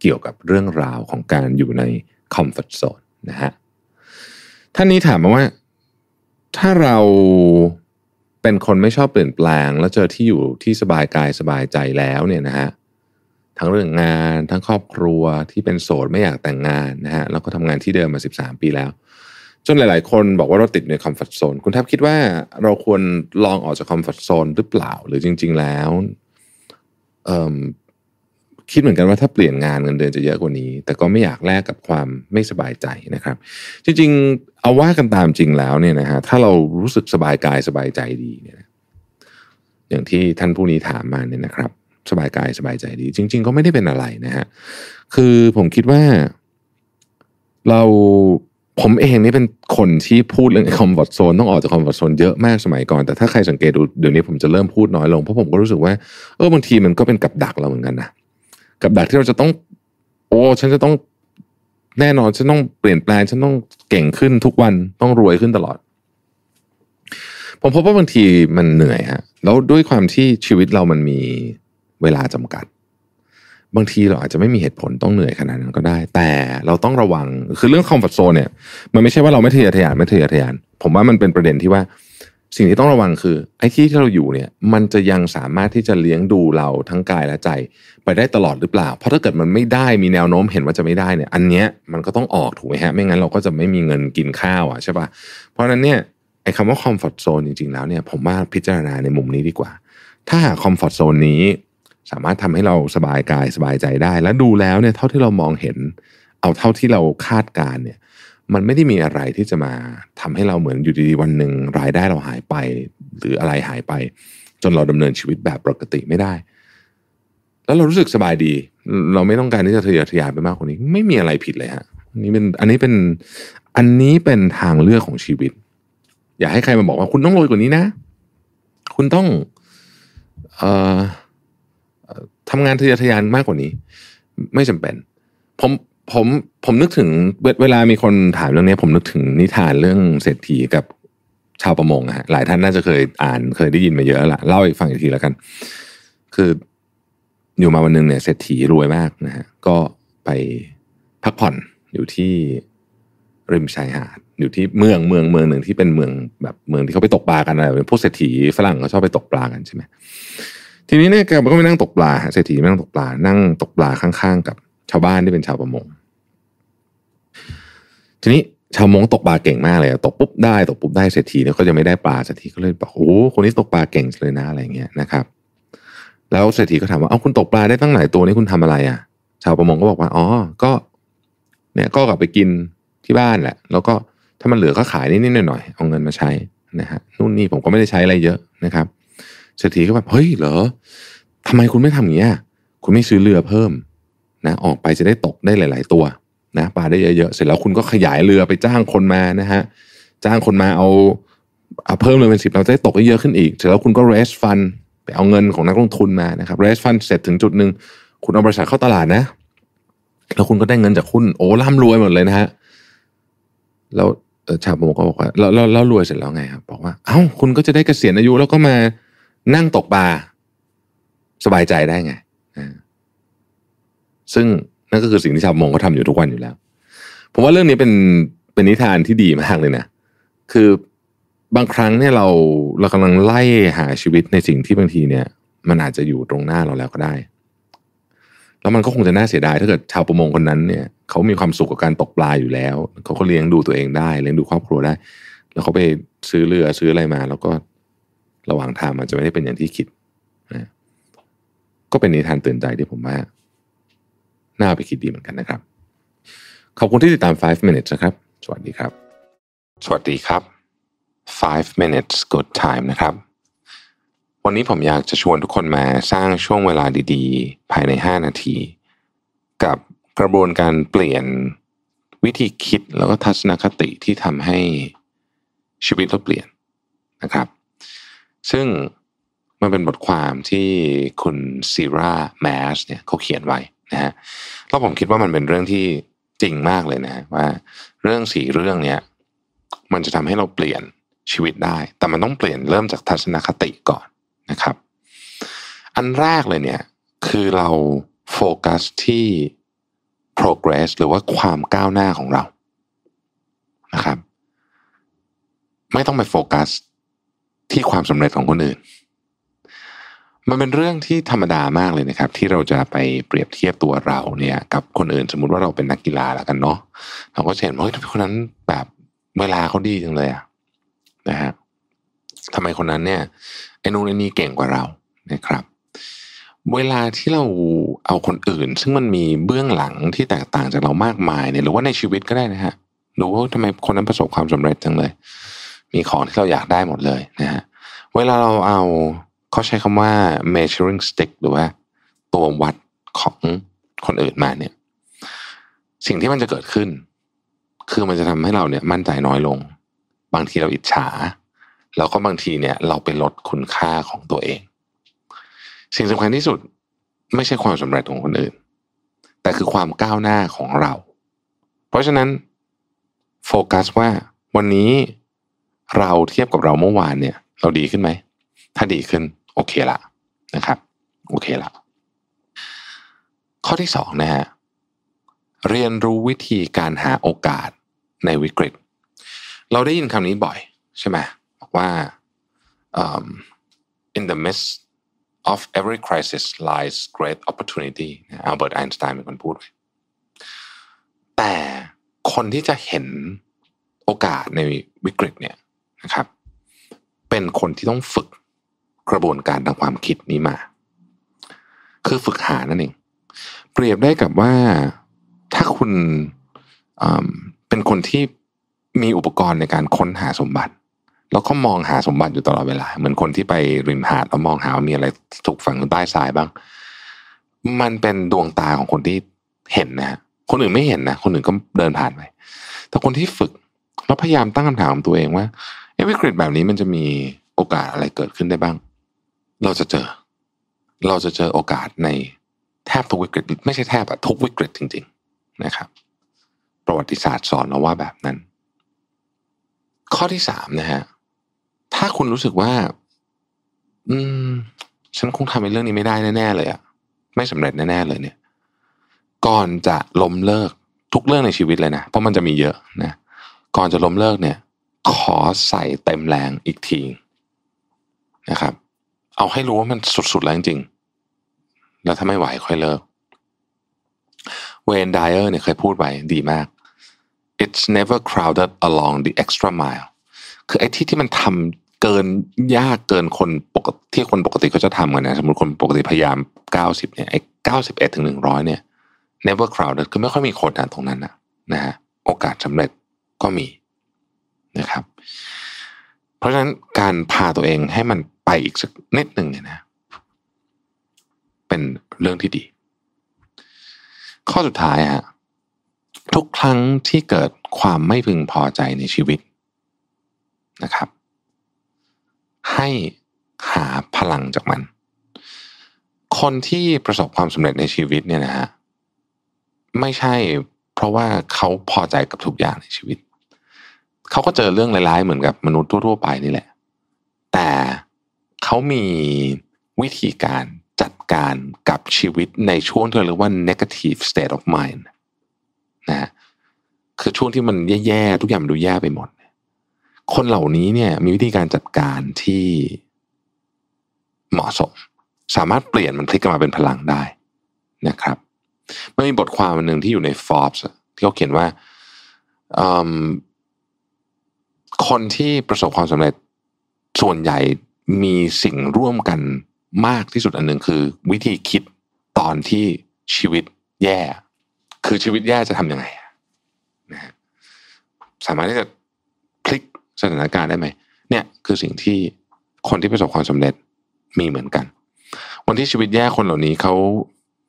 เกี่ยวกับเรื่องราวของการอยู่ใน comfort zone นะฮะท่านนี้ถามมาว่า ถ้าเราเป็นคนไม่ชอบเปลี่ยนแปลง แล้วเจอที่อยู่ที่สบายกายสบายใจแล้วเนี่ยนะฮะทั้งเรื่องงานทั้งครอบครัวที่เป็นโสดไม่อยากแต่งงานนะฮะแล้วก็ทำงานที่เดิมมา 13 ปีแล้ว จนหลาย ๆ คนบอกว่าเราติดใน comfort zone คุณแท็ปคิดว่าเราควรลองออกจาก comfort zone หรือเปล่า หรือจริง ๆ แล้วเอิ่ม คิดเหมือนกันว่าถ้าเปลี่ยนงานเงินเดือนจะเยอะกว่านี้ แต่ก็ไม่อยากแลกกับความไม่สบายใจนะครับ จริงๆ เอาว่ากันตามจริงแล้วเนี่ยนะฮะถ้าเรารู้สึกสบายกายสบายใจดีเนี่ยอย่างที่ท่านผู้นี้ถามมาเนี่ยนะครับ สบายกายสบายใจดี จริง ๆ ก็ไม่ได้เป็นอะไรนะฮะคือผมคิดว่า เราผมเองนี่เป็นคนที่พูดเรื่อง comfort zone ต้องออกจาก comfort zone เยอะมากสมัยก่อน แต่ถ้าใครสังเกตดูเดี๋ยวนี้ผมจะเริ่มพูดน้อยลงเพราะผมก็รู้สึกว่าเออบางทีมันก็เป็นกับดักเราเหมือนกันนะ กับดักที่เราจะต้อง โอ้ฉันจะต้องแน่นอนฉันต้องเปลี่ยนแปลงฉันต้องเก่งขึ้นทุกวันต้องรวยขึ้นตลอด ผมพบว่าบางทีมันเหนื่อยฮะแล้วด้วยความที่ชีวิตเรามันมีเวลาจำกัด บางทีเราอาจจะไม่มีเหตุผลต้องเหนื่อยขนาดนั้นก็ได้ แต่เราต้องระวังคือเรื่องคอมฟอร์ทโซนเนี่ย มันไม่ใช่ว่าเราไม่ทะเยอทะยานไม่ทะเยอทะยาน ผมว่ามันเป็นประเด็นที่ว่า สิ่งที่ต้องระวังคือไอ้ที่ที่เราอยู่เนี่ยมันจะยังสามารถที่จะเลี้ยงดูเราทั้งกายและใจไปได้ตลอดหรือเปล่า เพราะถ้าเกิดมันไม่ได้มีแนวโน้มเห็นว่าจะไม่ได้เนี่ย อันเนี้ยมันก็ต้องออกถูกไหมฮะไม่งั้นเราก็จะไม่มีเงินกินข้าวอะใช่ปะเพราะนั้นเนี่ยไอ้คำว่า comfort zone จริงๆแล้วเนี่ยผมว่าพิจารณาในมุมนี้ดีกว่า ถ้าหาก comfort zone นี้สามารถทำให้เราสบายกายสบายใจได้ และดูแล้วเนี่ยเท่าที่เรามองเห็น เอาเท่าที่เราคาดการณ์เนี่ย มันไม่ได้มีอะไรที่จะมาทำให้เราเหมือนอยู่ดีๆวันหนึ่งรายได้เราหายไป หรืออะไรหายไป จนเราดำเนินชีวิตแบบปกติไม่ได้ แล้วเรารู้สึกสบายดี เราไม่ต้องการที่จะทะเยอทะยานไปมากกว่านี้ ไม่มีอะไรผิดเลยฮะนนี้เป็นอันนี้เป็นอันนี้เป็นทางเลือกของชีวิต อย่าให้ใครมาบอกว่าคุณต้องรวยกว่านี้นะ คุณต้องเอ่อทำงานทะเยอทะยานมากกว่านี้ ไม่จำเป็น ผม ผมผมนึกถึงเวลามีคนถามเรื่องนี้ผมนึกถึงนิทานเรื่องเศรษฐีกับชาวประมงฮะหลายท่านน่าจะเคยอ่านเคยได้ยินมาเยอะละเล่าอีกฟังอีกทีแล้วกัน คืออยู่มาวันหนึ่งเนี่ยเศรษฐีรวยมากนะฮะก็ไปพักผ่อนอยู่ที่ริมชายหาดอยู่ที่เมืองเมืองเมืองหนึ่งที่เป็นเมืองแบบเมืองที่เขาไปตกปลากันอะไรพวกเศรษฐีฝรั่งเขาชอบไปตกปลากันใช่ไหมทีนี้เนี่ยแกก็ไปนั่งตกปลาเศรษฐีไม่นั่งตกปลา นั่งตกปลาข้างๆ กับชาวบ้านที่เป็นชาวประมง ทีนี้ชาวมงตกปลาเก่งมากเลยตกปุ๊บได้ตกปุ๊บได้เศรษฐีเนี่ยก็จะไม่ได้ปลาเศรษฐีก็เลยบอกโอ้คนนี้ตกปลาเก่งเลยนะอะไรเงี้ยนะครับ แล้วเศรษฐีก็ถามว่าเอาคุณตกปลาได้ตั้งหลายตัวนี่คุณทำอะไรอะ ชาวประมงก็บอกว่าอ๋อก็ เนี่ยก็กลับไปกินที่บ้านแหละ แล้วก็ถ้ามันเหลือก็ขายนิดๆหน่อยๆเอาเงินมาใช้นะฮะนู่นนี่ผมก็ไม่ได้ใช้อะไรเยอะนะครับเศรษฐีก็แบบเฮ้ยเหรอทำไมคุณไม่ทำอย่างนี้ยคุณไม่ซื้อเรือเพิ่มนะ ออกไปจะได้ตกได้หลาย ๆ ตัว นะปลาได้เยอะๆเสร็จแล้วคุณก็ขยายเรือไปจ้างคนมานะฮะจ้างคนมาเอาเอาเพิ่มเลยเป็นสิบเราจะได้ตกเยอะขึ้นอีก เสร็จแล้วคุณก็ raise fund ไปเอาเงินของนักลงทุนมานะครับ raise fund เสร็จถึงจุดหนึ่งคุณเอาบริษัทเข้าตลาดนะ แล้วคุณก็ได้เงินจากหุ้นโอ้ร่ำรวยหมดเลยนะฮะแล้วชาวประมงก็บอกว่าแล้วแล้วรวยเสร็จแล้วไงครับบอกว่า เอ้าคุณก็จะได้เกษียณอายุแล้วก็มานั่งตกปลาสบายใจได้ไงซึ่ง นั่นก็คือสิ่งที่ชาวมงเขาทำอยู่ทุกวันอยู่แล้ว ผมว่าเรื่องนี้เป็นเป็นนิทานที่ดีมากเลยนะคือบางครั้งเนี่ยเราเรากำลังไล่หาชีวิตในสิ่งที่บางทีเนี่ย มันอาจจะอยู่ตรงหน้าเราแล้วก็ได้ แล้วมันก็คงจะน่าเสียดายถ้าเกิดชาวประมงคนนั้นเนี่ยเขามีความสุขกับการตกปลาอยู่แล้วเขาก็เลี้ยงดูตัวเองได้เลี้ยงดูครอบครัวได้ แล้วเขาไปซื้อเรือซื้ออะไรมา แล้วก็ระหว่างทางมันจะไม่ได้เป็นอย่างที่คิดนะก็เป็นนิทานเตือนใจที่ผมว่า น่าไปคิดดีเหมือนกันนะครับ ขอบคุณที่ติดตาม 5 minutes นะครับ สวัสดีครับ สวัสดีครับ 5 minutes good time นะครับ วันนี้ผมอยากจะชวนทุกคนมาสร้างช่วงเวลาดีๆ ภายใน 5 นาที กับกระบวนการเปลี่ยนวิธีคิดแล้วก็ทัศนคติที่ทำให้ชีวิตเราเปลี่ยนนะครับ ซึ่งมันเป็นบทความที่คุณซีราแมสเนี่ยเขาเขียนไว้ นะฮะแล้วผมคิดว่ามันเป็นเรื่องที่จริงมากเลยนะว่า เรื่องสี่เรื่องเนี้ยมันจะทำให้เราเปลี่ยนชีวิตได้ แต่มันต้องเปลี่ยนเริ่มจากทัศนคติก่อนนะครับ อันแรกเลยเนี่ยคือเราโฟกัสที่ progress หรือว่าความก้าวหน้าของเรานะครับ ไม่ต้องไปโฟกัสที่ความสำเร็จของคนอื่น มันเป็นเรื่องที่ธรรมดามากเลยนะครับ ที่เราจะไปเปรียบเทียบตัวเราเนี่ยกับคนอื่นสมมุติว่าเราเป็นนักกีฬาแล้วกันเนาะเราก็เห็นว่าเฮ้ยคนนั้นแบบเวลาเขาดีจังเลยอะนะฮะทำไมคนนั้นเนี่ยไอ้นู่นไอ้นี่เก่งกว่าเรานะครับ เวลาที่เราเอาคนอื่น ซึ่งมันมีเบื้องหลังที่แตกต่างจากเรามากมายเนี่ยหรือว่าในชีวิตก็ได้นะฮะดูว่าทำไมคนนั้นประสบความสำเร็จจังเลย มีของที่เราอยากได้หมดเลยนะฮะเวลาเราเอา เขาใช้คำว่า measuring stick หรือว่าตัววัดของคนอื่นมาเนี่ย สิ่งที่มันจะเกิดขึ้น คือมันจะทำให้เราเนี่ยมั่นใจน้อยลง บางทีเราอิจฉา แล้วก็บางทีเนี่ย เราไปลดคุณค่าของตัวเอง สิ่งสำคัญที่สุดไม่ใช่ความสำเร็จของคนอื่น แต่คือความก้าวหน้าของเรา เพราะฉะนั้นโฟกัสว่าวันนี้เราเทียบกับเราเมื่อวานเนี่ย เราดีขึ้นไหม ถ้าดีขึ้น โอเคละนะครับโอเคละข้อที่สองนะฮะเรียนรู้วิธีการหาโอกาสในวิกฤต เราได้ยินคำนี้บ่อยใช่ไหมบอกว่า um, in the midst of every crisis lies great opportunity อัลเบิร์ตไอน์สไตน์เป็นคนพูดไว้แต่คนที่จะเห็นโอกาสในวิกฤตเนี่ยนะครับ เป็นคนที่ต้องฝึก กระบวนการทางความคิดนี้มา คือฝึกหานั่นเอง เปรียบได้กับว่าถ้าคุณเป็นคนที่มีอุปกรณ์ในการค้นหาสมบัติ แล้วก็มองหาสมบัติอยู่ตลอดเวลา เหมือนคนที่ไปริมหาดแล้วมองหาว่ามีอะไรถูกฝังอยู่ใต้ทรายบ้าง มันเป็นดวงตาของคนที่เห็นนะ คนอื่นไม่เห็นนะ คนอื่นก็เดินผ่านไป แต่คนที่ฝึกแล้วพยายามตั้งคำถามตัวเองว่าวิกฤตแบบนี้มันจะมีโอกาสอะไรเกิดขึ้นได้บ้าง เราจะเจอ เราจะเจอโอกาสในแทบทุกวิกฤต ไม่ใช่แทบอะทุกวิกฤตจริง ๆนะครับ ประวัติศาสตร์สอนเราว่าแบบนั้น ข้อที่สามนะฮะถ้าคุณรู้สึกว่า อืม ฉันคงทำในเรื่องนี้ไม่ได้แน่ๆเลยอะไม่สำเร็จแน่ๆเลยเนี่ย ก่อนจะล้มเลิกทุกเรื่องในชีวิตเลยนะ เพราะมันจะมีเยอะนะ ก่อนจะล้มเลิกเนี่ย ขอใส่เต็มแรงอีกทีนะครับ เอาให้รู้ว่ามันสุดๆแล้วจริงๆแล้วถ้าไม่ไหวค่อยเลิกเวนไดเออร์เนี่ยเคยพูดไว้ดีมาก it's never crowded along the extra mile คือไอ้ที่ที่มันทำเกินยากเกินคนปกติที่คนปกติเขาจะทำกันนะสมมติคนปกติพยายาม 90เนี่ยไอ้91ถึง100เนี่ย never crowded คือไม่ค่อยมีคนนะตรงนั้นนะนะฮะโอกาสสำเร็จก็มีนะครับ เพราะฉะนั้นการพาตัวเองให้มัน ไปอีกสักนิดหนึ่งเนี่ยนะ เป็นเรื่องที่ดี ข้อสุดท้ายฮะทุกครั้งที่เกิดความไม่พึงพอใจในชีวิตนะครับ ให้หาพลังจากมัน คนที่ประสบความสำเร็จในชีวิตเนี่ยนะฮะไม่ใช่เพราะว่าเขาพอใจกับทุกอย่างในชีวิต เขาก็เจอเรื่องร้ายๆเหมือนกับมนุษย์ทั่วๆไปนี่แหละ แต่ เขามีวิธีการจัดการกับชีวิตในช่วงที่เรียกว่า negative state of mind นะคือช่วงที่มันแย่ๆทุกอย่างมันดูแย่ไปหมด คนเหล่านี้เนี่ยมีวิธีการจัดการที่เหมาะสม สามารถเปลี่ยนมันพลิกกลับมาเป็นพลังได้นะครับมันมีบทความหนึ่งที่อยู่ใน Forbes ที่เขาเขียนว่าคนที่ประสบความสำเร็จส่วนใหญ่ มีสิ่งร่วมกันมากที่สุดอันหนึ่งคือ วิธีคิดตอนที่ชีวิตแย่ คือชีวิตแย่จะทำยังไงนะฮะสามารถที่จะพลิกสถานการณ์ได้ไหมเนี่ยคือสิ่งที่คนที่ประสบความสำเร็จมีเหมือนกัน วันที่ชีวิตแย่คนเหล่านี้เขา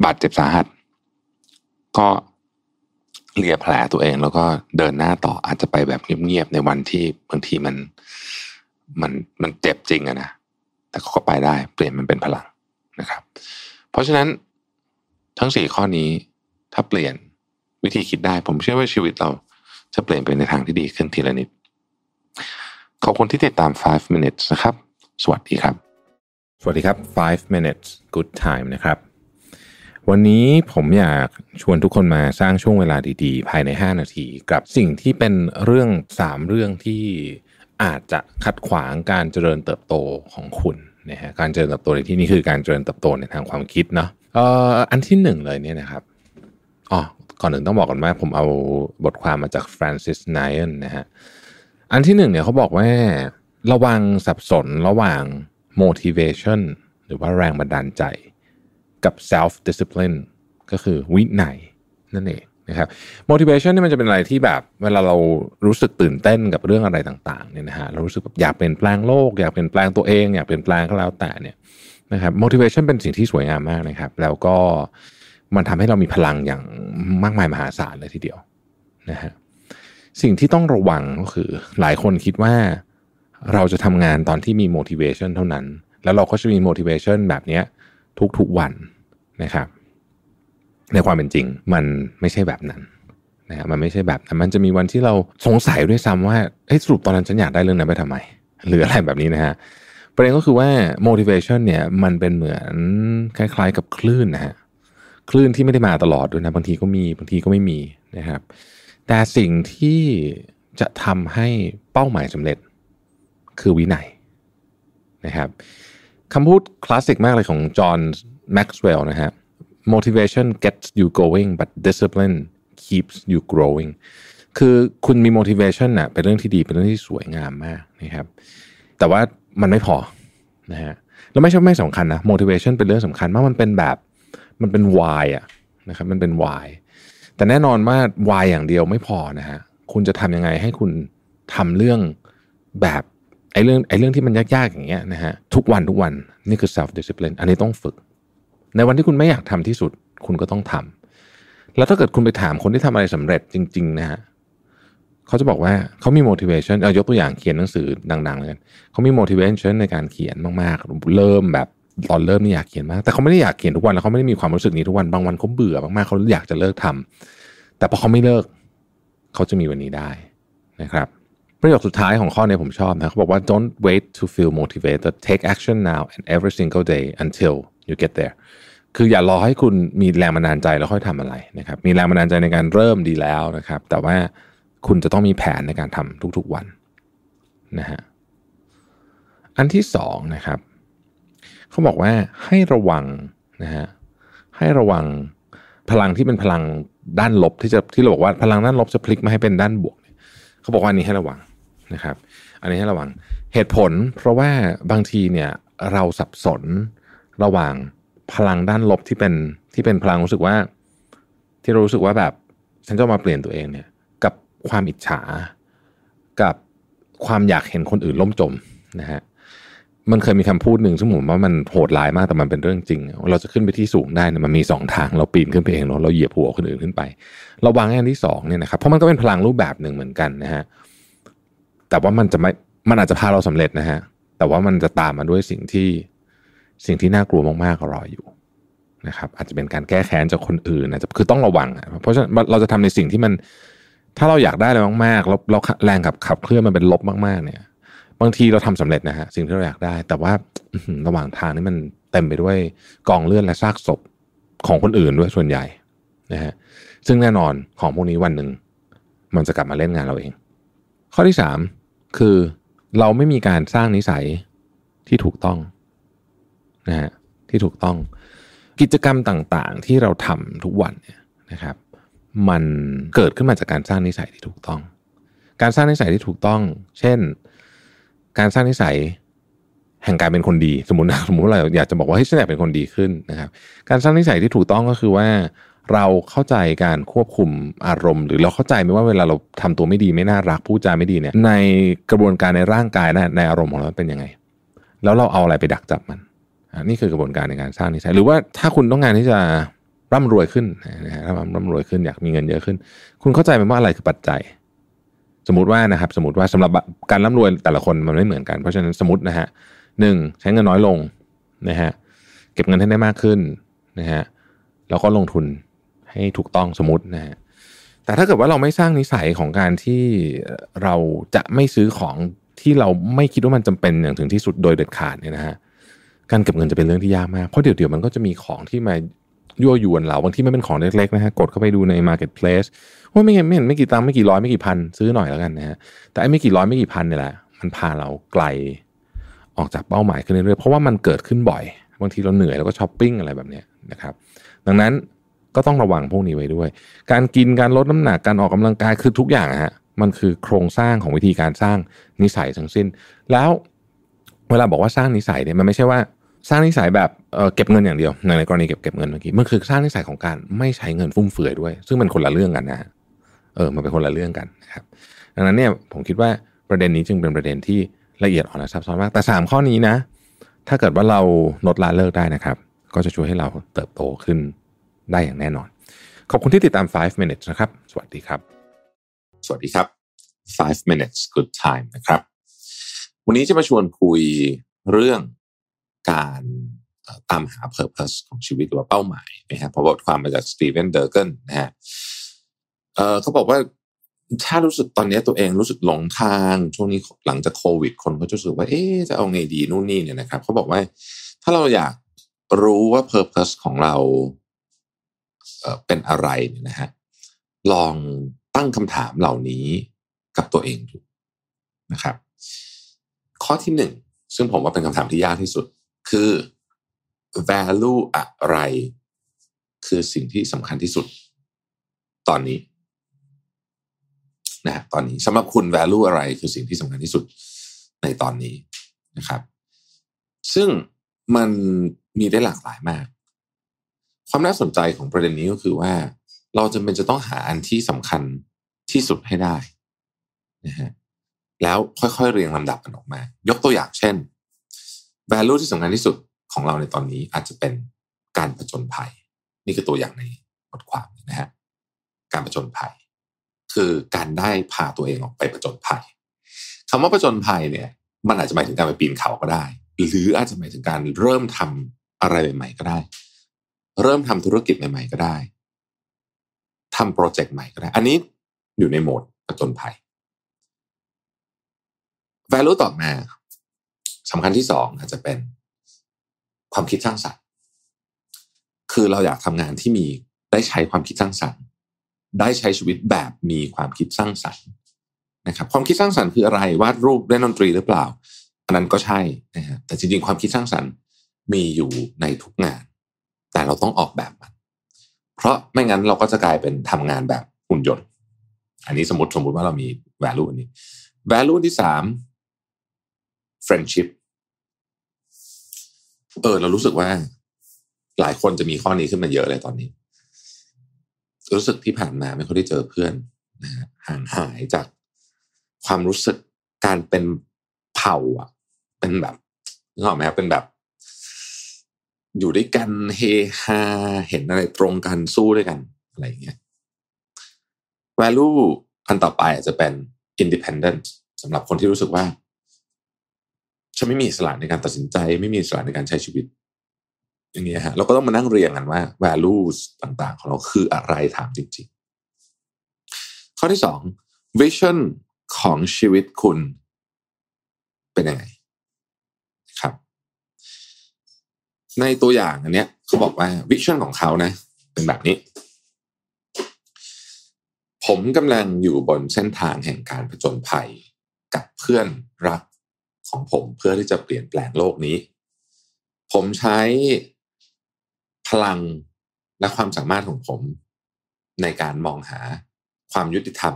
บาดเจ็บสาหัส ก็เลียแผลตัวเองแล้วก็เดินหน้าต่ออาจจะไปแบบเงียบๆในวันที่บางทีมัน มันมันเจ็บจริงอะนะแต่เขาก็ไปได้ เปลี่ยนมันเป็นพลังนะครับ เพราะฉะนั้นทั้งสี่ข้อนี้ถ้าเปลี่ยนวิธีคิดได้ ผมเชื่อว่าชีวิตเราจะเปลี่ยนไปในทางที่ดีขึ้นทีละนิด ขอบคุณที่ติดตาม 5 minutes นะครับ สวัสดีครับ สวัสดีครับ 5 minutes good time นะครับ วันนี้ผมอยากชวนทุกคนมาสร้างช่วงเวลาดีๆ ภายใน 5 นาที กับสิ่งที่เป็นเรื่อง 3 เรื่องที่ อาจจะขัดขวางการเจริญเติบโตของคุณนะฮะการเจริญเติบโตในที่นี้คือการเจริญเติบโตในทางความคิดเนาะเอ่ออันที่หนึ่งเลยเนี่ยนะครับอ๋อก่อนหนึ่งต้องบอกก่อนว่าผมเอาบทความมาจากฟรานซิสไนเอนนะฮะอันที่หนึ่งเนี่ยเขาบอกว่าระวังสับสนระหว่าง motivation หรือว่าแรงบันดาลใจกับ self discipline ก็คือวินัยนั่นเอง นะครับ motivation นี่มันจะเป็นอะไรที่แบบเวลาเรารู้สึกตื่นเต้นกับเรื่องอะไรต่างๆเนี่ยนะฮะเรารู้สึกแบบอยากเปลี่ยนแปลงโลก อยากเปลี่ยนแปลงตัวเองอยากเปลี่ยนแปลงก็แล้วแต่เนี่ยนะครับ motivation เป็นสิ่งที่สวยงามมากนะครับ แล้วก็มันทำให้เรามีพลังอย่างมากมายมหาศาลเลยทีเดียวนะฮะสิ่งที่ต้องระวังก็คือ หลายคนคิดว่าเราจะทำงานตอนที่มี motivation เท่านั้น แล้วเราก็จะมี motivation แบบนี้ทุกๆวันนะครับ ในความเป็นจริง มันไม่ใช่แบบนั้นนะมันไม่ใช่แบบนั้นมันจะมีวันที่เราสงสัยด้วยซ้ำว่าเฮ้ยสรุปตอนนั้นฉันอยากได้เรื่องนั้นไปทำไม หรืออะไรแบบนี้นะฮะประเด็นก็คือว่า motivation เนี่ยมันเป็นเหมือนคล้ายๆกับคลื่นนะฮะคลื่นที่ไม่ได้มาตลอดด้วยนะบางทีก็มีบางทีก็ไม่มีนะครับ แต่สิ่งที่จะทำให้เป้าหมายสำเร็จคือวินัยนะครับคำพูดคลาสสิกมากเลยของจอห์นแม็กซ์เวลล์นะฮะ motivation gets you going but discipline keeps you growing คือคุณมี motivation นะเป็นเรื่องที่ดีเป็นเรื่องที่สวยงามมากนะครับ แต่ว่ามันไม่พอนะฮะแล้วไม่ใช่ไม่สำคัญนะ motivation เป็นเรื่องสำคัญมากมันเป็นแบบมันเป็น why อะนะครับมันเป็น why แต่แน่นอนว่า why อย่างเดียวไม่พอนะฮะคุณจะทำยังไงให้คุณทำเรื่องแบบไอ้เรื่องไอ้เรื่องที่มันยากๆอย่างเงี้ยนะฮะทุกวันทุกวันนี่คือ self discipline อันนี้ต้องฝึก ในวันที่คุณไม่อยากทำที่สุด คุณก็ต้องทำแล้วถ้าเกิดคุณไปถามคนที่ทำอะไรสำเร็จจริง ๆ นะฮะเขาจะบอกว่าเขามี motivation เอายกตัวอย่างเขียนหนังสือดังๆเลยเขามี motivation ในการเขียนมากๆ เริ่มแบบตอนเริ่มนี่อยากเขียนมาก แต่เขาไม่ได้อยากเขียนทุกวันแล้วเขาไม่ได้มีความรู้สึกนี้ทุกวันบางวันเขาเบื่อมากๆเขาอยากจะเลิกทำแต่พอเขาไม่เลิก เขาจะมีวันนี้ได้นะครับประโยคสุดท้ายของข้อนี้ผมชอบนะเขาบอกว่า don't wait to feel motivated take action now and every single day until you get there คืออย่ารอให้คุณมีแรงบันดาลใจแล้วค่อยทำอะไรนะครับ มีแรงบันดาลใจในการเริ่มดีแล้วนะครับ แต่ว่าคุณจะต้องมีแผนในการทำทุกๆวันนะฮะอันที่สองนะครับเขาบอกว่าให้ระวังนะฮะให้ระวังพลังที่เป็นพลังด้านลบที่จะที่เราบอกว่าพลังด้านลบจะพลิกมาให้เป็นด้านบวกเขาบอกว่าอันนี้ให้ระวังนะครับ อันนี้ให้ระวังเหตุผลเพราะว่าบางทีเนี่ยเราสับสน ระหว่างพลังด้านลบที่เป็นที่เป็นพลังรู้สึกว่า ที่เรารู้สึกว่าแบบฉันจะมาเปลี่ยนตัวเองเนี่ย กับความอิจฉา กับความอยากเห็นคนอื่นล่มจมนะฮะมันเคยมีคำพูดหนึ่งซึ่งผมว่ามันโหดร้ายมากแต่มันเป็นเรื่องจริง เราจะขึ้นไปที่สูงได้เนี่ยมันมีสองทางเราปีนขึ้นไปเองเราเราเหยียบหัวคนอื่นขึ้นไปเราวางอันที่สองเนี่ยนะครับเพราะมันก็เป็นพลังรูปแบบหนึ่งเหมือนกันนะฮะแต่ว่ามันจะไม่มันอาจจะพาเราสำเร็จนะฮะแต่ว่ามันจะตามมาด้วยสิ่งที่ สิ่งที่น่ากลัวมากๆรออยู่นะครับอาจจะเป็นการแก้แค้นจากคนอื่นนะคือต้องระวัง เพราะฉะนั้นเราจะทำในสิ่งที่มัน ถ้าเราอยากได้อะไรมากๆแล้วเราแรงขับขับเคลื่อนมันเป็นลบมากๆ เนี่ย บางทีเราทำสำเร็จนะฮะสิ่งที่เราอยากได้ แต่ว่าระหว่างทางนี่มันเต็มไปด้วยกองเลือดและซากศพของคนอื่นด้วยส่วนใหญ่นะฮะซึ่งแน่นอนของพวกนี้วันหนึ่งมันจะกลับมาเล่นงานเราเอง ข้อที่สามคือเราไม่มีการสร้างนิสัยที่ถูกต้อง นะฮะที่ถูกต้องกิจกรรมต่างๆ ที่เราทำทุกวันเนี่ยนะครับ มันเกิดขึ้นมาจากการสร้างนิสัยที่ถูกต้อง การสร้างนิสัยที่ถูกต้อง เช่น การสร้างนิสัยแห่งการเป็นคนดีสมมตินะสมมติเราอยากจะบอกว่าให้ฉันอยากเป็นคนดีขึ้นนะครับ การสร้างนิสัยที่ถูกต้องก็คือว่าเราเข้าใจการควบคุมอารมณ์ หรือเราเข้าใจไหมว่าเวลาเราทำตัวไม่ดีไม่น่ารักพูดจาไม่ดีเนี่ย ในกระบวนการในร่างกายนะในอารมณ์ของเราเป็นยังไง แล้วเราเอาอะไรไปดักจับมัน นี่คือกระบวนการในการสร้างนิสัยหรือว่าถ้าคุณต้องการที่จะร่ำรวยขึ้นนะฮะร่ำรวยขึ้นอยากมีเงินเยอะขึ้น คุณเข้าใจไหมว่าอะไรคือปัจจัย สมมติว่านะครับ สมมติว่าสำหรับการร่ำรวยแต่ละคนมันไม่เหมือนกันเพราะฉะนั้นสมมตินะฮะหนึ่งใช้เงินน้อยลงนะฮะเก็บเงินให้ได้มากขึ้นนะฮะแล้วก็ลงทุนให้ถูกต้องสมมตินะฮะแต่ถ้าเกิดว่าเราไม่สร้างนิสัยของการที่เราจะไม่ซื้อของที่เราไม่คิดว่ามันจำเป็นอย่างถึงที่สุดโดยเด็ดขาดเนี่ยนะฮะ การเก็บเงินจะเป็นเรื่องที่ยากมาก เพราะเดี๋ยวเดี๋ยวมันก็จะมีของที่มายั่วยวนเราบางที่ไม่เป็นของเล็กๆนะฮะกดเข้าไปดูใน marketplace ว่าไม่เห็นไม่เห็นไม่กี่ตังค์ไม่กี่ร้อยไม่กี่พันซื้อหน่อยแล้วกันนะฮะแต่ไอ้ไม่กี่ร้อยไม่กี่พันเนี่ยแหละมันพาเราไกลออกจากเป้าหมายขึ้นเรื่อยๆเพราะว่ามันเกิดขึ้นบ่อยบางทีเราเหนื่อยแล้วก็ช้อปปิ้งอะไรแบบนี้นะครับ ดังนั้นก็ต้องระวังพวกนี้ไว้ด้วย การกินการลดน้ำหนักการออกกำลังกายคือทุกอย่างฮะมันคือโครงสร้างของวิธีการสร้างนิสัยทั้งสิ้น แล้วเวลาบอกว่าสร้างนิสัยเนี่ยมันไม่ใช่ว่า สร้างนิสัยแบบเเก็บเงินอย่างเดียวในกรณีเก็บเก็บเงินเมื่อกี้มันคือสร้างนิสัยของการไม่ใช้เงินฟุ่มเฟือยด้วย ซึ่งมันคนละเรื่องกันนะเออมันเป็นคนละเรื่องกันนะครับดังนั้นเนี่ยผมคิดว่าประเด็นนี้จึงเป็นประเด็นที่ละเอียดอ่อนและซับซ้อนมาก แต่ 3 ข้อนี้นะ ถ้าเกิดว่าเราลดละเลิกได้นะครับ ก็จะช่วยให้เราเติบโตขึ้นได้อย่างแน่นอน ขอบคุณที่ติดตาม 5 minutes นะครับ สวัสดีครับ สวัสดีครับ 5 minutes good time นะครับ วันนี้จะมาชวนคุยเรื่อง การตามหา purpose ของชีวิตหรือว่าเป้าหมายนะครับพราะบทความมาจากสตีเวนเดอร์เกนนะฮะเขาบอกว่าถ้ารู้สึกตอนนี้ตัวเองรู้สึกหลงทางช่วงนี้หลังจากโควิด คนก็จะรู้สึกว่าเอ๊จะเอาไงดีนู่นนี่เนี่ยนะครับเขาบอกว่าถ้าเราอยากรู้ว่า purpose ของเราเป็นอะไรเนี่ยนะฮะลองตั้งคำถามเหล่านี้กับตัวเองดูนะครับ ข้อที่หนึ่งซึ่งผมว่าเป็นคำถามที่ยากที่สุด คือ value อะไร คือสิ่งที่สำคัญที่สุด ตอนนี้นะตอนนี้สำหรับคุณ value อะไรคือสิ่งที่สำคัญที่สุดในตอนนี้นะครับ ซึ่งมันมีได้หลากหลายมาก ความน่าสนใจของประเด็นนี้ก็คือว่า เราจำเป็นจะต้องหาอันที่สำคัญที่สุดให้ได้นะฮะแล้วค่อยๆเรียงลำดับกันออกมา ยกตัวอย่างเช่น value ที่สำคัญที่สุดของเราในตอนนี้อาจจะเป็นการประจนภัย นี่คือตัวอย่างในบทความนะฮะการประจนภัย คือการได้พาตัวเองออกไปประจนภัยคำว่าประจนภัยเนี่ย มันอาจจะหมายถึงการไปปีนเขาก็ได้ หรืออาจจะหมายถึงการเริ่มทำอะไรใหม่ๆก็ได้ เริ่มทำธุรกิจใหม่ๆก็ได้ทำโปรเจกต์ใหม่ก็ได้ อันนี้อยู่ในโหมดประจนภัย value ต่อมา สำคัญที่สองอาจจะเป็นความคิดสร้างสรรค์ คือเราอยากทำงานที่มีได้ใช้ความคิดสร้างสรรค์ ได้ใช้ชีวิตแบบมีความคิดสร้างสรรค์นะครับ ความคิดสร้างสรรค์คืออะไรวาดรูปเล่นดนตรีหรือเปล่า อันนั้นก็ใช่นะฮะแต่จริงๆ ความคิดสร้างสรรค์มีอยู่ในทุกงาน แต่เราต้องออกแบบมัน เพราะไม่งั้นเราก็จะกลายเป็นทำงานแบบหุ่นยนต์ อันนี้สมมติสมมติว่าเรามี value อันนี้ value ที่สาม friendship เออ เรารู้สึกว่า หลายคนจะมีข้อนี้ขึ้นมาเยอะเลยตอนนี้ รู้สึกที่ผ่านมาไม่ค่อยได้เจอเพื่อนนะห่างหายจากความรู้สึกการเป็นเผ่าอะ เป็นแบบนึกออกไหมครับเป็นแบบ อยู่ด้วยกันเฮฮาเห็นอะไรตรงกันสู้ด้วยกัน อะไรอย่างเงี้ย value อันต่อไปอาจจะเป็น independent สำหรับคนที่รู้สึกว่า ฉันไม่มีอิสระในการตัดสินใจ ไม่มีอิสระในการใช้ชีวิต อย่างเงี้ยฮะเราก็ต้องมานั่งเรียงกันว่า values ต่างๆ ของเราคืออะไรถามจริง ๆ ข้อที่สอง vision ของชีวิตคุณเป็นยังไงครับ ในตัวอย่างอันเนี้ยเขาบอกว่า vision ของเขานะ เป็นแบบนี้ ผมกำลังอยู่บนเส้นทางแห่งการผจญภัย กับเพื่อนรัก ของผมเพื่อที่จะเปลี่ยนแปลงโลกนี้ ผมใช้พลังและความสามารถของผมในการมองหาความยุติธรรม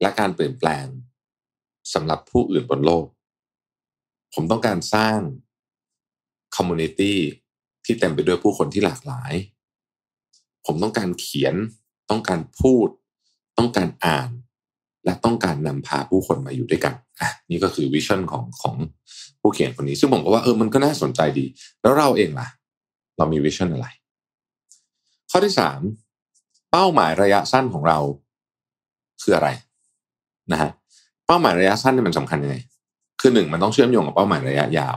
และการเปลี่ยนแปลงสำหรับผู้อื่นบนโลก ผมต้องการสร้าง community ที่เต็มไปด้วยผู้คนที่หลากหลาย ผมต้องการเขียน ต้องการพูด ต้องการอ่าน และต้องการนำพาผู้คนมาอยู่ด้วยกันอะนี่ก็คือ vision ของของผู้เขียนคนนี้ ซึ่งผมก็ว่าเออมันก็น่าสนใจดี แล้วเราเองล่ะ เรามี vision อะไร ข้อที่สามเป้าหมายระยะสั้นของเราคืออะไรนะฮะเป้าหมายระยะสั้นนี่มันสำคัญยังไงคือหนึ่งมันต้องเชื่อมโยงกับเป้าหมายระยะยาว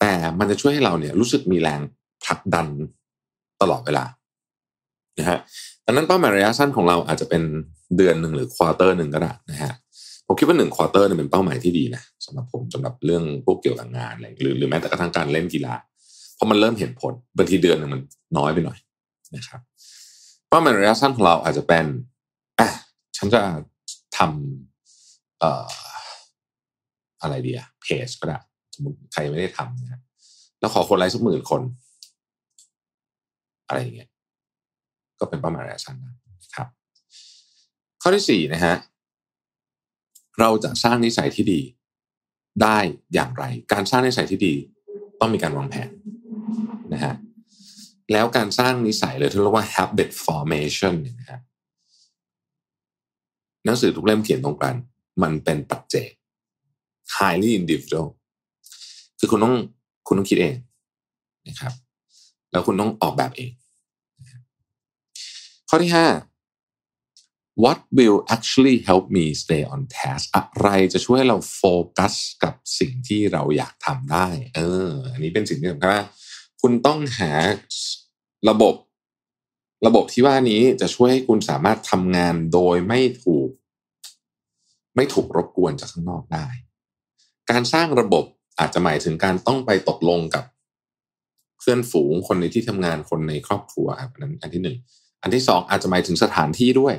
แต่มันจะช่วยให้เราเนี่ยรู้สึกมีแรงผลักดันตลอดเวลา นะฮะดังนั้นเป้าหมายระยะสั้นของเราอาจจะเป็นเดือนหนึ่งหรือ quarter หนึ่งก็ได้นะฮะผมคิดว่าหนึ่ง quarter เนี่ยเป็นเป้าหมายที่ดีนะสำหรับผมสำหรับเรื่องพวกเกี่ยวกับงานอะไรหรือหรือแม้แต่กระทั่งการเล่นกีฬาเพราะมันเริ่มเห็นผลบางทีเดือนหนึ่งมันน้อยไปหน่อยนะครับเป้าหมายระยะสั้นของเราอาจจะเป็นอะฉันจะทำเอ่ออะไรดีอะเพจก็ได้สมมติใครไม่ได้ทำนะแล้วขอคนไลค์สักหมื่นคน อะไรอย่างเงี้ย ก็เป็นเป้าหมายระยะสั้นนะครับ ข้อที่สี่นะฮะเราจะสร้างนิสัยที่ดีได้อย่างไร การสร้างนิสัยที่ดีต้องมีการวางแผนนะฮะแล้วการสร้างนิสัยเลยที่เรียกว่า habit formation เนี่ยนะฮะหนังสือทุกเล่มเขียนตรงกัน มันเป็นปัจเจก highly individual คือคุณต้องคุณต้องคิดเองนะครับ แล้วคุณต้องออกแบบเอง ข้อที่ห้า what will actually help me stay on task อะไรจะช่วยเราโฟกัสกับสิ่งที่เราอยากทำได้ เออ อันนี้เป็นสิ่งที่สำคัญคุณต้องหาระบบ ระบบที่ว่านี้จะช่วยให้คุณสามารถทำงานโดยไม่ถูก ไม่ถูกรบกวนจากข้างนอกได้ การสร้างระบบอาจจะหมายถึงการต้องไปตกลงกับเพื่อนฝูงคนในที่ทำงานคนในครอบครัวอันนั้นอันที่หนึ่ง อันที่สองอาจจะหมายถึงสถานที่ด้วย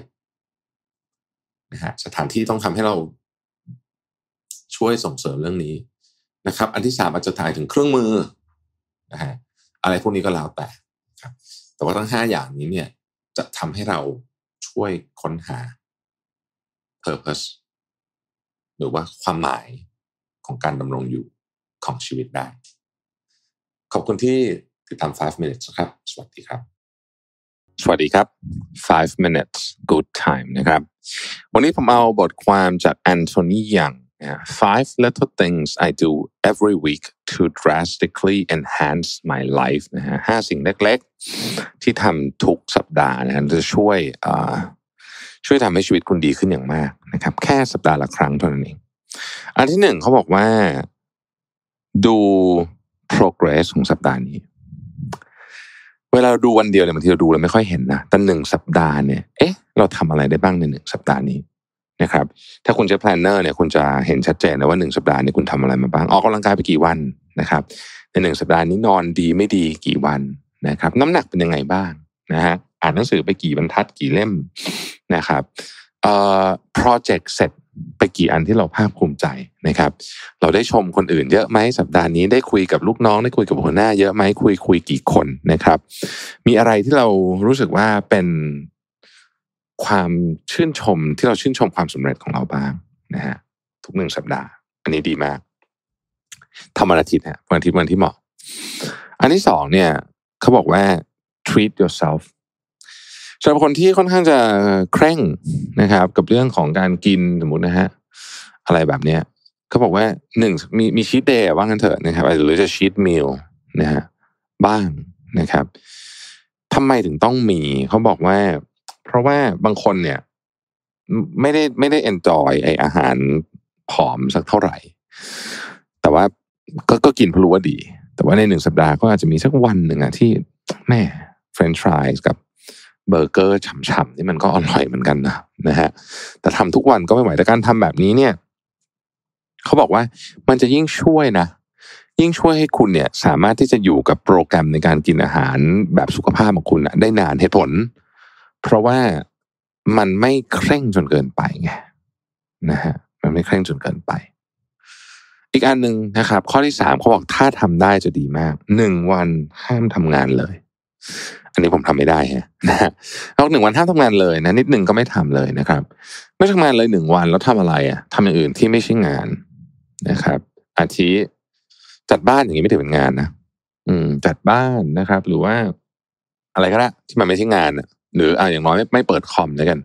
นะฮะสถานที่ต้องทำให้เราช่วยส่งเสริมเรื่องนี้นะครับ อันที่สามอาจจะถ่ายถึงเครื่องมือนะฮะอะไรพวกนี้ก็แล้วแต่ครับ แต่ว่าทั้งห้าอย่างนี้เนี่ยจะทำให้เราช่วยค้นหา purpose หรือว่าความหมายของการดำรงอยู่ของชีวิตได้ ขอบคุณที่ติดตาม 5 minutes ครับ สวัสดีครับ สวัสดีครับ 5 minutes good time นะครับ วันนี้ผมเอาบทความจากแอนโทนียัง five little things I do every week to drastically enhance my life นะฮะห้าสิ่งเล็กๆ ที่ทำทุกสัปดาห์นะจะช่วยช่วยทำให้ชีวิตคุณดีขึ้นอย่างมากนะครับ แค่สัปดาห์ละครั้งเท่านั้นเอง อันที่หนึ่งเขาบอกว่าดู progress ของสัปดาห์นี้ เวลาเราดูวันเดียวเนี่ยบางทีเราดูเราไม่ค่อยเห็นนะแต่หนึ่งสัปดาห์เนี่ย เอ๊ะ เราทำอะไรได้บ้างในหนึ่งสัปดาห์นี้นะครับ ถ้าคุณจด planner เนี่ยคุณจะเห็นชัดเจนนะว่าหนึ่งสัปดาห์นี้คุณทำอะไรมาบ้าง ออกกำลังกายไปกี่วันนะครับ ในหนึ่งสัปดาห์นี้นอนดีไม่ดีกี่วันนะครับ น้ำหนักเป็นยังไงบ้างนะฮะ อ่านหนังสือไปกี่บรรทัดกี่เล่มนะครับ เอ่อโปรเจกต์เสร็จ ไปกี่อันที่เราภาคภูมิใจนะครับ เราได้ชมคนอื่นเยอะไหมสัปดาห์นี้ได้คุยกับลูกน้องได้คุยกับหัวหน้าเยอะไหมคุยคุยกี่คนนะครับ มีอะไรที่เรารู้สึกว่าเป็นความชื่นชมที่เราชื่นชมความสำเร็จของเราบ้างนะฮะทุกหนึ่งสัปดาห์ อันนี้ดีมากทำวันอาทิตย์ฮะวันอาทิตย์วันที่เหมาะ อันที่สองเนี่ยเขาบอกว่า treat yourself สำหรับคนที่ค่อนข้างจะเคร่งนะครับ กับเรื่องของการกินสมมตินะฮะอะไรแบบเนี้ยเขาบอกว่าหนึ่งมีมี cheat day ว่างั้นเถอะนะครับหรือจะ cheat meal นะฮะบ้างนะครับทำไมถึงต้องมีเขาบอกว่า เพราะว่าบางคนเนี่ย ไม่ได้ไม่ได้ enjoy ไอ้อาหารผอมสักเท่าไหร่ แต่ว่าก็ก็กินเพราะรู้ว่าดี แต่ว่าในหนึ่งสัปดาห์ก็อาจจะมีสักวันหนึ่งอะที่แหมเฟรนช์ฟรายส์กับ เบอร์เกอร์ฉ่ำๆนี่มันก็อร่อยเหมือนกันนะนะฮะแต่ทำทุกวันก็ไม่ไหวแต่การทำแบบนี้เนี่ยเขาบอกว่ามันจะยิ่งช่วยนะ ยิ่งช่วยให้คุณเนี่ย สามารถที่จะอยู่กับโปรแกรมในการกินอาหารแบบสุขภาพของคุณนะได้นานเหตุผล เพราะว่ามันไม่เคร่งจนเกินไปไงนะฮะมันไม่เคร่งจนเกินไป อีกอันหนึ่งนะครับ ข้อที่สามเขาบอกถ้าทำได้จะดีมากหนึ่งวันห้ามทำงานเลย อันนี้ผมทำไม่ได้ฮะนะฮะเอาหนึ่งวันห้ามทำงานเลยนะนิดหนึ่งก็ไม่ทำเลยนะครับ ไม่ทำงานเลยหนึ่งวันแล้วทำอะไรอะทำอย่างอื่นที่ไม่ใช่งานนะครับ อาทิจัดบ้านอย่างนี้ไม่ถือเป็นงานนะอืม จัดบ้านนะครับ หรือว่า อะไรก็ได้ที่มันไม่ใช่งานอะหรืออ่าอย่างน้อยไม่ไม่เปิดคอมแล้วกัน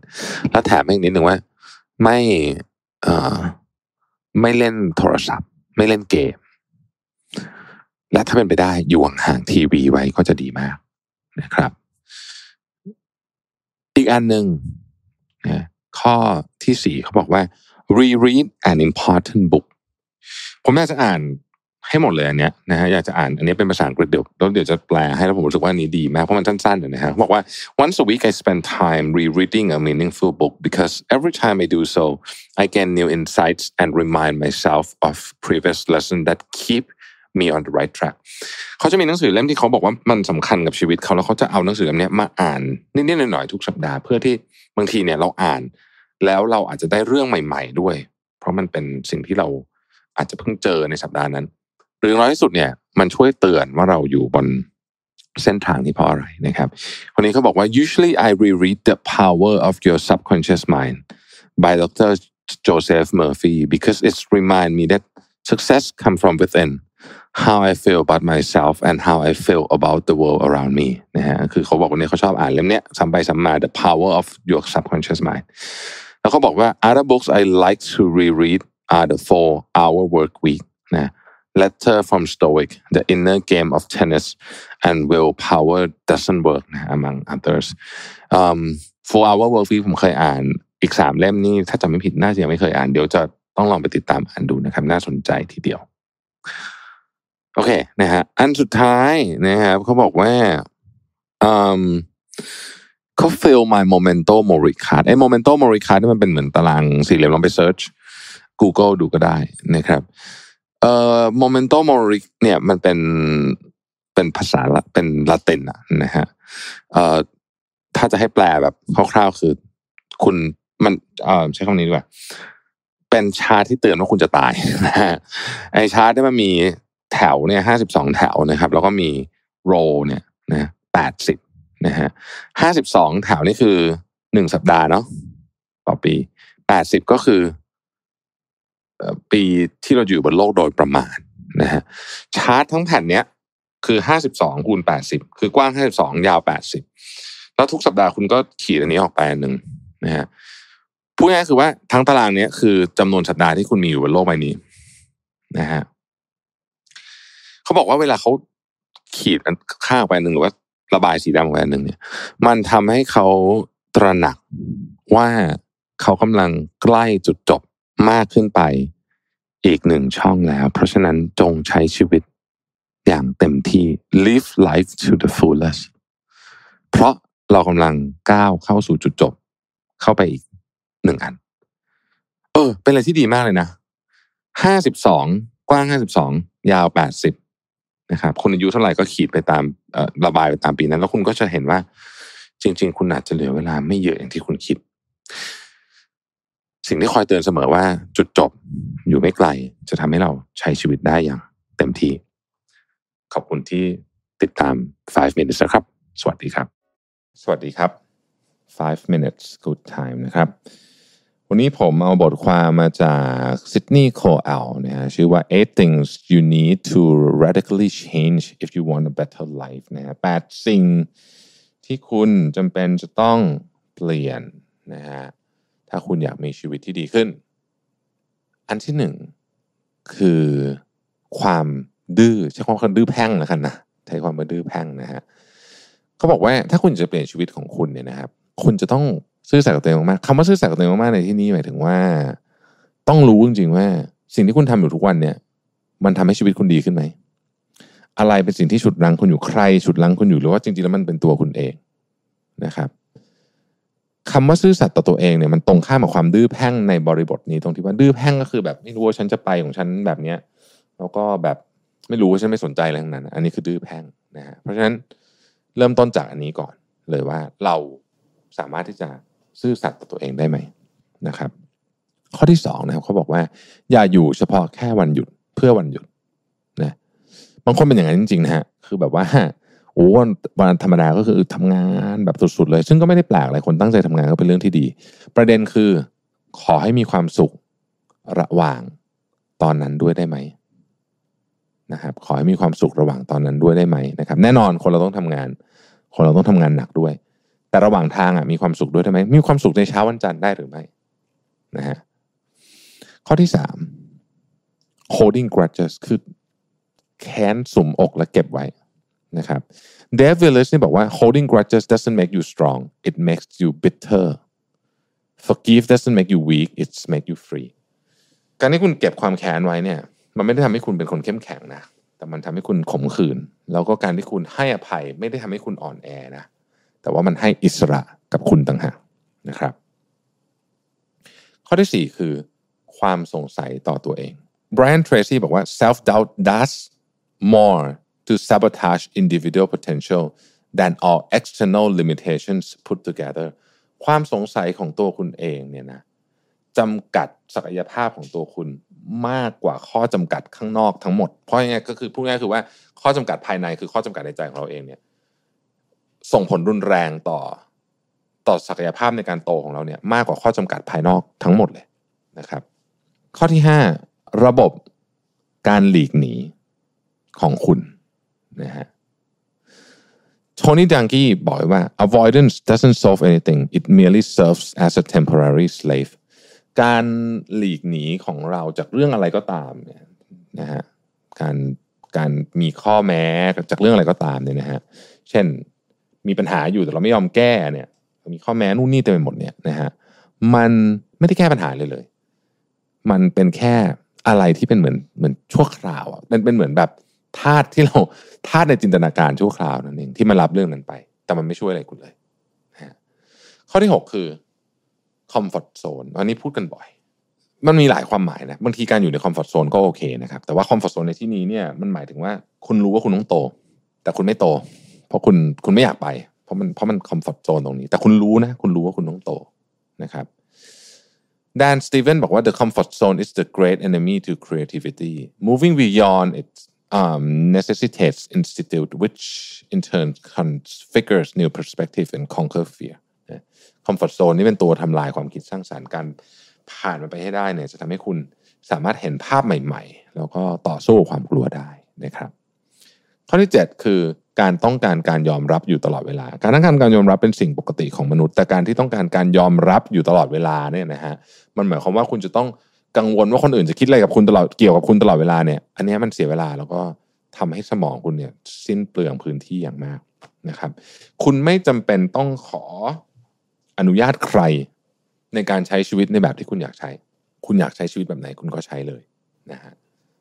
แล้วแถมให้นิดหนึ่งว่า ไม่เอ่อไม่เล่นโทรศัพท์ ไม่เล่นเกม และถ้าเป็นไปได้อยู่ห่างทีวีไว้ก็จะดีมาก นะครับ อีกอันหนึ่งนะข้อที่สี่เขาบอกว่า reread an important book ผมอยากจะอ่านให้หมดเลยอันเนี้ยนะฮะอยากจะอ่านอันนี้เป็นภาษาอังกฤษเดี๋ยวแล้วเดี๋ยวจะแปลให้แล้วผมรู้สึกว่านนี้ดีมากเพราะมันสั้นๆนะฮะบอกว่า once a week I spend time rereading a meaningful book because every time I do so I gain new insights and remind myself of previous lessons that keep me on the right track เขาจะมีหนังสือเล่มที่เขาบอกว่ามันสำคัญกับชีวิตเขาแล้วเขาจะเอาหนังสือเล่มนี้มาอ่านนิดๆหน่อยๆทุกสัปดาห์เพื่อที่บางทีเนี่ยเราอ่าน แล้วเราอาจจะได้เรื่องใหม่ ๆ ด้วย เพราะมันเป็นสิ่งที่เราอาจจะเพิ่งเจอในสัปดาห์นั้น หรือน้อยที่สุดเนี่ย มันช่วยเตือนว่าเราอยู่บนเส้นทางนี้เพราะอะไรนะครับคนนี้เขาบอกว่า usually I reread The Power of Your Subconscious Mind by Dr. Joseph Murphy because it's remind me that success come from within how I feel about myself and how I feel about the world around me นะฮะคือเขาบอกว่าเนี่ยเขาชอบอ่านเล่มเนี้ยซ้ำไปซ้ำมา The Power of Your Subconscious Mind แล้วเขาบอกว่า other books I like to reread are the Four Hour Work Week นะ Letter from Stoic The Inner Game of Tennis and Willpower Doesn't Work นะ among others um, Four Hour Work Week ผมเคยอ่านอีกสามเล่มนี่ถ้าจำไม่ผิดน่าจะยังไม่เคยอ่านเดี๋ยวจะต้องลองไปติดตามอ่านดูนะครับน่าสนใจทีเดียว โอเคนะฮะอันสุดท้ายนะครับเขาบอกว่าอืมเขา fill my momento mori card ไอ้ momento mori card ที่มันเป็นเหมือนตารางสี่เหลี่ยมลองไป search Google ดูก็ได้นะครับเอ่อ momento mori เนี่ยมันเป็นเป็นภาษาละเป็นละตินอะนะฮะเอ่อถ้าจะให้แปลแบบคร่าวๆคือ คุณมันเอ่อใช้คำนี้ดีกว่าเป็นชาที่เตือนว่าคุณจะตายนะฮะไอชาร์ตที่มันมี แถวเนี่ยห้าสิบสองแถวนะครับ แล้วก็มีโรเนี่ยนะแปดสิบนะฮะห้าสิบสองแถวนี่คือหนึ่งสัปดาห์เนาะต่อปีแปดสิบก็คือ ปีที่เราอยู่บนโลกโดยประมาณนะฮะชาร์ตทั้งแผ่นเนี้ยคือห้าสิบสองคูณแปดสิบคือกว้างห้าสิบสองยาวแปดสิบแล้วทุกสัปดาห์คุณก็ขีดอันนี้ออกไปอันหนึ่งนะฮะพูดง่ายคือว่าทั้งตารางเนี้ยคือจำนวนสัปดาห์ที่คุณมีอยู่บนโลกใบนี้นะฮะ เขาบอกว่าเวลาเขาขีดอันข้างไปหนึ่งหรือว่าระบายสีดำไปหนึ่งเนี่ย มันทำให้เขาตระหนักว่าเขากำลังใกล้จุดจบมากขึ้นไป อีกหนึ่งช่องแล้ว เพราะฉะนั้นจงใช้ชีวิตอย่างเต็มที่ live life to the fullest เพราะเรากำลังก้าวเข้าสู่จุดจบ เข้าไปอีกหนึ่งอัน เออ เป็นอะไรที่ดีมากเลยนะห้าสิบสองกว้างห้าสิบสองยาวแปดสิบ นะครับคุณอายุเท่าไหร่ก็ขีดไปตามระบายไปตามปีนั้น แล้วคุณก็จะเห็นว่า จริง ๆ คุณอาจจะเหลือเวลาไม่เยอะอย่างที่คุณคิด สิ่งที่คอยเตือนเสมอว่า จุดจบอยู่ไม่ไกล จะทำให้เราใช้ชีวิตได้อย่าง เต็มที่ ขอบคุณที่ติดตาม 5 minutes นะครับ สวัสดีครับ สวัสดีครับ 5 minutes good time นะครับ วันนี้ผมเอาบทความมาจากซิดนีย์โคเอลนะฮะชื่อว่า eight things you need to radically change if you want a better life นะฮะแปดสิ่งที่คุณจำเป็นจะต้องเปลี่ยนนะฮะถ้าคุณอยากมีชีวิตที่ดีขึ้น อันที่หนึ่งคือความดื้อใช้ความดื้อแพ่งแล้วกันนะใช้ความว่าดื้อแพ่งนะฮะเขาบอกว่าถ้าคุณจะเปลี่ยนชีวิตของคุณเนี่ยนะครับ คุณจะต้อง ซื่อสัตย์กับตัวเองมากๆคำว่าซื่อสัตย์กับตัวเองมากๆในที่นี้หมายถึงว่า ต้องรู้จริงๆว่า สิ่งที่คุณทำอยู่ทุกวันเนี่ย มันทำให้ชีวิตคุณดีขึ้นไหมอะไรเป็นสิ่งที่ฉุดรั้งคุณอยู่ใครฉุดรั้งคุณอยู่หรือว่าจริงๆแล้วมันเป็นตัวคุณเองนะครับคำว่าซื่อสัตย์ต่อตัวเองเนี่ยมันตรงข้ามกับความดื้อแพ่งในบริบทนี้ตรงที่ว่าดื้อแพ่งก็คือแบบไม่รู้ว่าฉันจะไปของฉันแบบเนี้ยแล้วก็แบบไม่รู้ว่าฉันไม่สนใจอะไรทั้งนั้น อันนี้คือดื้อแพ่งนะฮะเพราะฉะนั้นเริ่มต้นจากอันนี้ก่อนเลยว่าเราสามารถที่จะ ซื่อสัตย์ต่อตัวเองได้ไหมนะครับ ข้อที่สองนะครับเขาบอกว่า อย่าอยู่เฉพาะแค่วันหยุดเพื่อวันหยุดนะบางคนเป็นอย่างนั้นจริงๆนะฮะคือแบบว่าโอ้วันธรรมดาก็คือทำงานแบบสุดๆเลย ซึ่งก็ไม่ได้แปลกอะไรคนตั้งใจทำงานก็เป็นเรื่องที่ดี ประเด็นคือขอให้มีความสุขระหว่างตอนนั้นด้วยได้ไหมนะครับขอให้มีความสุขระหว่างตอนนั้นด้วยได้ไหมนะครับ แน่นอนคนเราต้องทำงาน คนเราต้องทำงานหนักด้วย แต่ระหว่างทางอะมีความสุขด้วยได้ไหมมีความสุขในเช้าวันจันทร์ได้หรือไม่นะฮะข้อที่สาม holding grudges คือแค้นสุมอกและเก็บไว้นะครับเดฟวิลเลสนี่บอกว่า holding grudges doesn't make you strong it makes you bitter forgive doesn't make you weak it makes you free การที่คุณเก็บความแค้นไว้เนี่ย มันไม่ได้ทำให้คุณเป็นคนเข้มแข็งนะ แต่มันทำให้คุณขมขื่น แล้วก็การที่คุณให้อภัย ไม่ได้ทำให้คุณอ่อนแอนะ แต่ว่ามันให้อิสระกับคุณต่างหากนะครับ ข้อที่ 4 คือความสงสัยต่อตัวเอง Brian Tracy บอกว่า self doubt does more to sabotage individual potential than all external limitations put together ความสงสัยของตัวคุณเองเนี่ยนะจำกัดศักยภาพของตัวคุณมากกว่าข้อจำกัดข้างนอกทั้งหมด เพราะยังไงก็คือพูดง่ายคือว่าข้อจำกัดภายในคือข้อจำกัดในใจของเราเองเนี่ย ส่งผลรุนแรงต่อต่อศักยภาพในการโตของเราเนี่ยมากกว่าข้อจำกัดภายนอกทั้งหมดเลยนะครับ ข้อที่ 5 ระบบการหลีกหนีของคุณนะฮะโทนี่ดังกี้บอกว่า avoidance doesn't solve anything it merely serves as a temporary slave การหลีกหนีของเราจากเรื่องอะไรก็ตามเนี่ยนะฮะการการมีข้อแม้จากเรื่องอะไรก็ตามเนี่ยนะฮะเช่น มีปัญหาอยู่แต่เราไม่ยอมแก้เนี่ย มีข้อแม้นู่นนี่เต็มไปหมดเนี่ยนะฮะมันไม่ได้แก้ปัญหาเลยเลย มันเป็นแค่อะไรที่เป็นเหมือนเหมือนชั่วคราวอะมันเป็นเหมือนแบบธาตุที่เราธาตุในจินตนาการชั่วคราวนั่นเองที่มันรับเรื่องนั้นไป แต่มันไม่ช่วยอะไรคุณเลยนะข้อที่ 6 คือ comfort zone อันนี้พูดกันบ่อย มันมีหลายความหมายนะบางทีการอยู่ใน comfort zone ก็โอเคนะครับแต่ว่า comfort zone ในที่นี้เนี่ยมันหมายถึงว่าคุณรู้ว่าคุณต้องโต แต่คุณไม่โต เพราะคุณคุณไม่อยากไป เพราะมันเพราะมัน comfort zone ตรงนี้ แต่คุณรู้นะ คุณรู้ว่าคุณต้องโตนะครับ Dan Stevens บอกว่า the comfort zone is the great enemy to creativity moving beyond it um, necessitates intuition which in turn configures new perspective and conquer fear คอมฟอร์ทโซนนี่เป็นตัวทำลายความคิดสร้างสารรค์การผ่านมันไปให้ได้เนี่ยจะทำให้คุณสามารถเห็นภาพใหม่ ๆ แล้วก็ต่อสู้ความกลัวได้นะครับ ข้อที่ 7 คือการต้องการการยอมรับอยู่ตลอดเวลา การต้องการการยอมรับเป็นสิ่งปกติของมนุษย์ แต่การที่ต้องการการยอมรับอยู่ตลอดเวลาเนี่ยนะฮะมันหมายความว่าคุณจะต้องกังวลว่าคนอื่นจะคิดอะไรกับคุณตลอดเกี่ยวกับคุณตลอดเวลาเนี่ย อันนี้มันเสียเวลาแล้วก็ทำให้สมองคุณเนี่ยสิ้นเปลืองพื้นที่อย่างมากนะครับ คุณไม่จำเป็นต้องขออนุญาตใครในการใช้ชีวิตในแบบที่คุณอยากใช้ คุณอยากใช้ชีวิตแบบไหนคุณก็ใช้เลยนะฮะ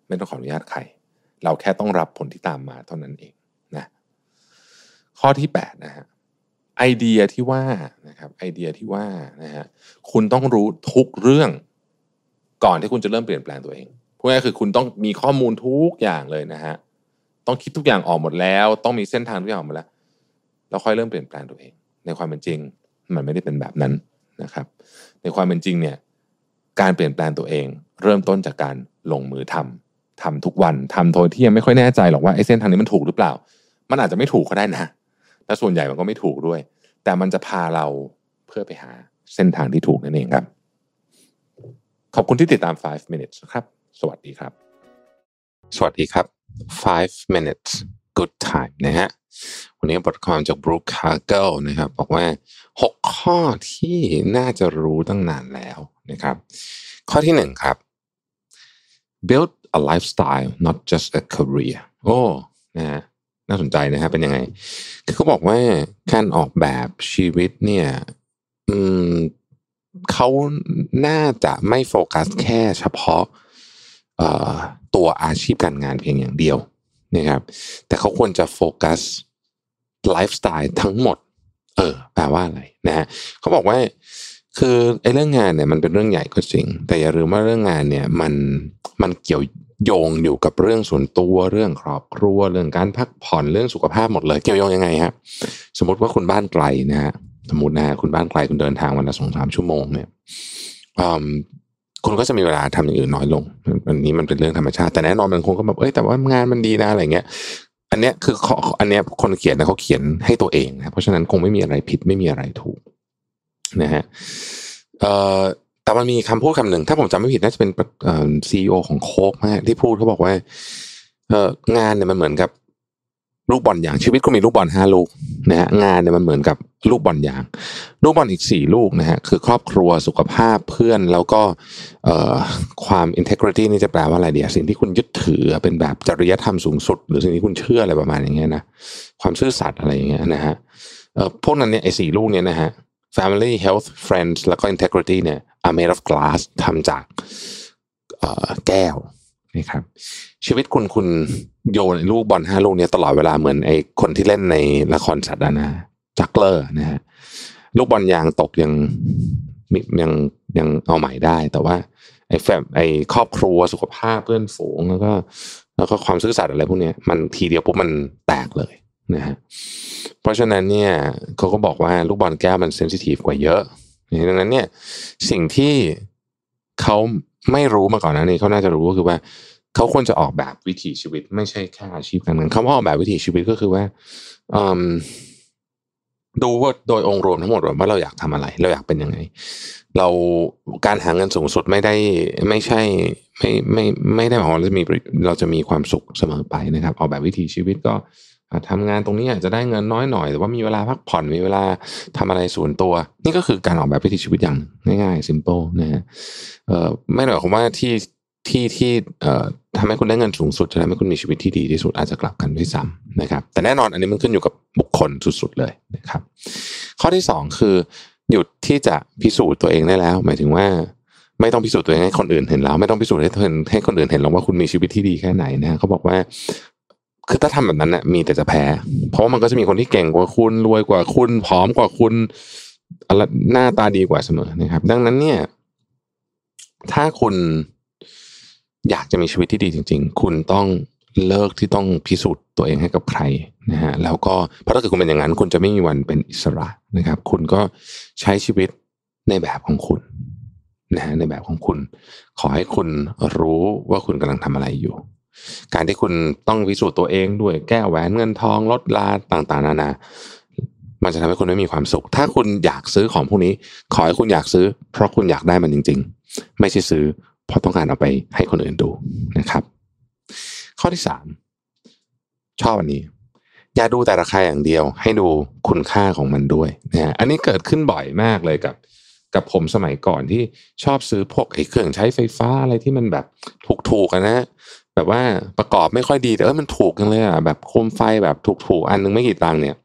ไม่ต้องขออนุญาตใคร เราแค่ต้องรับผลที่ตามมาเท่านั้นเองนะข้อที่8นะฮะไอเดียที่ว่านะครับไอเดียที่ว่านะฮะคุณต้องรู้ทุกเรื่อง ก่อนที่คุณจะเริ่มเปลี่ยนแปลงตัวเองพูดง่ายคือคุณต้องมีข้อมูลทุกอย่างเลยนะฮะต้องคิดทุกอย่างออกหมดแล้ว ต้องมีเส้นทางทุกอย่างออกหมดแล้วแล้วค่อยเริ่มเปลี่ยนแปลงตัวเอง ในความเป็นจริง มันไม่ได้เป็นแบบนั้นนะครับ ในความเป็นจริงเนี่ยการเปลี่ยนแปลงตัวเอง เริ่มต้นจากการลงมือทำ ทำทุกวันทำโดยที่ยังไม่ค่อยแน่ใจหรอกว่าไอ้เส้นทางนี้มันถูกหรือเปล่า มันอาจจะไม่ถูกก็ได้นะและส่วนใหญ่มันก็ไม่ถูกด้วย แต่มันจะพาเราเพื่อไปหาเส้นทางที่ถูกนั่นเองครับ ขอบคุณที่ติดตาม 5 minutes ครับ สวัสดีครับ สวัสดีครับ 5 minutes good time นะฮะ วันนี้บทความจาก Brooke Cargill นะครับ บอกว่า 6 ข้อที่น่าจะรู้ตั้งนานแล้วนะครับ ข้อที่ 1 ครับ build a lifestyle not just a career โอ้นะฮะน่าสนใจนะฮะเป็นยังไงคือเขาบอกว่าการออกแบบชีวิตเนี่ย อืมเขาน่าจะไม่โฟกัสแค่เฉพาะตัวอาชีพการงานเพียงอย่างเดียวนะครับ แต่เขาควรจะโฟกัสไลฟ์สไตล์ทั้งหมด เออแปลว่าอะไรนะฮะเขาบอกว่า คือไอ้เรื่องงานเนี่ยมันเป็นเรื่องใหญ่ก็จริง แต่อย่าลืมว่าเรื่องงานเนี่ยมันมันเกี่ยวโยงอยู่กับเรื่องส่วนตัวเรื่องครอบครัวเรื่องการพักผ่อนเรื่องสุขภาพหมดเลย เกี่ยวโยงยังไงครับสมมติว่าคุณบ้านไกลนะฮะสมมตินะคุณบ้านไกลคุณเดินทางวันละสองสามชั่วโมงเนี่ยคุณก็จะมีเวลาทำอย่างอื่นน้อยลงอันนี้มันเป็นเรื่องธรรมชาติแต่แน่นอนมันคงก็แบบเอ้ยแต่ว่างานมันดีนะอะไรเงี้ยอันเนี้ยคืออันเนี้ยคนเขียนนะเขาเขียนให้ตัวเองนะเพราะฉะนั้นคงไม่มีอะไรผิดไม่มีอะไรถูก นะฮะแต่มันมีคำพูดคำหนึ่ง ถ้าผมจำไม่ผิดน่าจะเป็นซีอีโอของโคกมากที่พูดเขาบอกว่า เองานเนี่ยมันเหมือนกับลูกบอลยางชีวิตก็มีลูกบอลห้าลูกนะฮะงานเนี่ยมันเหมือนกับลูกบอลยาง ลูกบอลอีกสี่ลูกนะฮะคือครอบครัวสุขภาพเพื่อนแล้วก็ความ integrity นี่จะแปลว่าอะไรเดียสิ่งที่คุณยึดถือเป็นแบบจริยธรรมสูงสุด หรือสิ่งที่คุณเชื่ออะไรประมาณอย่างเงี้ยนะความซื่อสัตย์อะไรอย่างเงี้ยนะฮะพวกนั้นเนี่ยไอ้สี่ลูกเนี่ยนะฮะ family health friends แล้วก็ integrity เนี่ย are made of glass ทำจากแก้วนะครับชีวิตคุณคุณโยนลูกบอลห้าลูกเนี้ยตลอดเวลาเหมือนไอ้คนที่เล่นในละครสัตว์นะจักเลอร์นะฮะลูกบอลยางตกยังยังยังเอาใหม่ได้ แต่ว่า ไอ้แฟมไอ้ครอบครัวสุขภาพเพื่อนฝูงแล้วก็ แล้วก็ความซื่อสัตย์อะไรพวกนี้มันทีเดียวปุ๊บมันแตกเลย นะฮะเพราะฉะนั้นเนี่ยเขาก็บอกว่าลูกบอลแก้วมันเซนซิทีฟกว่าเยอะดังนั้นเนี่ยสิ่งที่เขาไม่รู้มาก่อนนะนี่เขาน่าจะรู้ก็คือว่าเขาควรจะออกแบบวิถีชีวิต ไม่ใช่แค่อาชีพการเงินคำว่าออกแบบวิถีชีวิตก็คือว่าดูว่าโดยองค์รวมทั้งหมดว่าเราอยากทำอะไร เราอยากเป็นยังไง เราการหาเงินสูงสุดไม่ได้ไม่ใช่ไม่ไม่ไม่ได้หมายความว่าเราจะมีเราจะมีความสุขเสมอไปนะครับ ออกแบบวิถีชีวิตก็ ทำงานตรงนี้อาจจะได้เงินน้อยหน่อย แต่ว่ามีเวลาพักผ่อนมีเวลาทำอะไรส่วนตัว นี่ก็คือการออกแบบวิถีชีวิตอย่างง่ายๆ simple นะฮะไม่หมายความว่าที่ที่ที่เอ่อทำให้คุณได้เงินสูงสุดจะทำให้คุณมีชีวิตที่ดีที่สุดอาจจะกลับกันด้วยซ้ำนะครับ แต่แน่นอนอันนี้มันขึ้นอยู่กับบุคคลสุดๆเลยนะครับ ข้อที่สองคือ หยุดที่จะพิสูจน์ตัวเองได้แล้ว หมายถึงว่าไม่ต้องพิสูจน์ตัวเองให้คนอื่นเห็นแล้ว ไม่ต้องพิสูจน์ให้คนให้คนอื่นเห็นหรอกว่าคุณมีชีวิตที่ดีแค่ไหนนะเขาบอกว่า คือถ้าทำแบบนั้นน่ะมีแต่จะแพ้ เพราะว่ามันก็จะมีคนที่เก่งกว่าคุณรวยกว่าคุณผอมกว่าคุณอะไรหน้าตาดีกว่าเสมอนะครับ ดังนั้นเนี่ย ถ้าคุณอยากจะมีชีวิตที่ดีจริง ๆ คุณต้องเลิกที่ต้องพิสูจน์ตัวเองให้กับใครนะฮะแล้วก็เพราะถ้าเกิดคุณเป็นอย่างนั้น คุณจะไม่มีวันเป็นอิสระนะครับ คุณก็ใช้ชีวิตในแบบของคุณนะฮะในแบบของคุณ ขอให้คุณรู้ว่าคุณกำลังทำอะไรอยู่ การที่คุณต้องพิสูจน์ตัวเองด้วยแก้แหวนเงินทองลดลาต่างๆ นานา มันจะทำให้คุณไม่มีความสุข ถ้าคุณอยากซื้อของพวกนี้ ขอให้คุณอยากซื้อ เพราะคุณอยากได้มันจริง ๆ ไม่ใช่ซื้อ เพราะต้องการเอาไปให้คนอื่นดูนะครับ ข้อที่สามชอบอันนี้ อย่าดูแต่ราคาอย่างเดียว ให้ดูคุณค่าของมันด้วยนะฮะอันนี้เกิดขึ้นบ่อยมากเลยกับกับผมสมัยก่อนที่ชอบซื้อพวกไอ้เครื่องใช้ไฟฟ้าอะไรที่มันแบบถูกๆกันนะ แบบว่าประกอบไม่ค่อยดีแต่เออมันถูกกันเลยอะแบบโคมไฟแบบถูกๆอันนึงไม่กี่ตังค์เนี่ย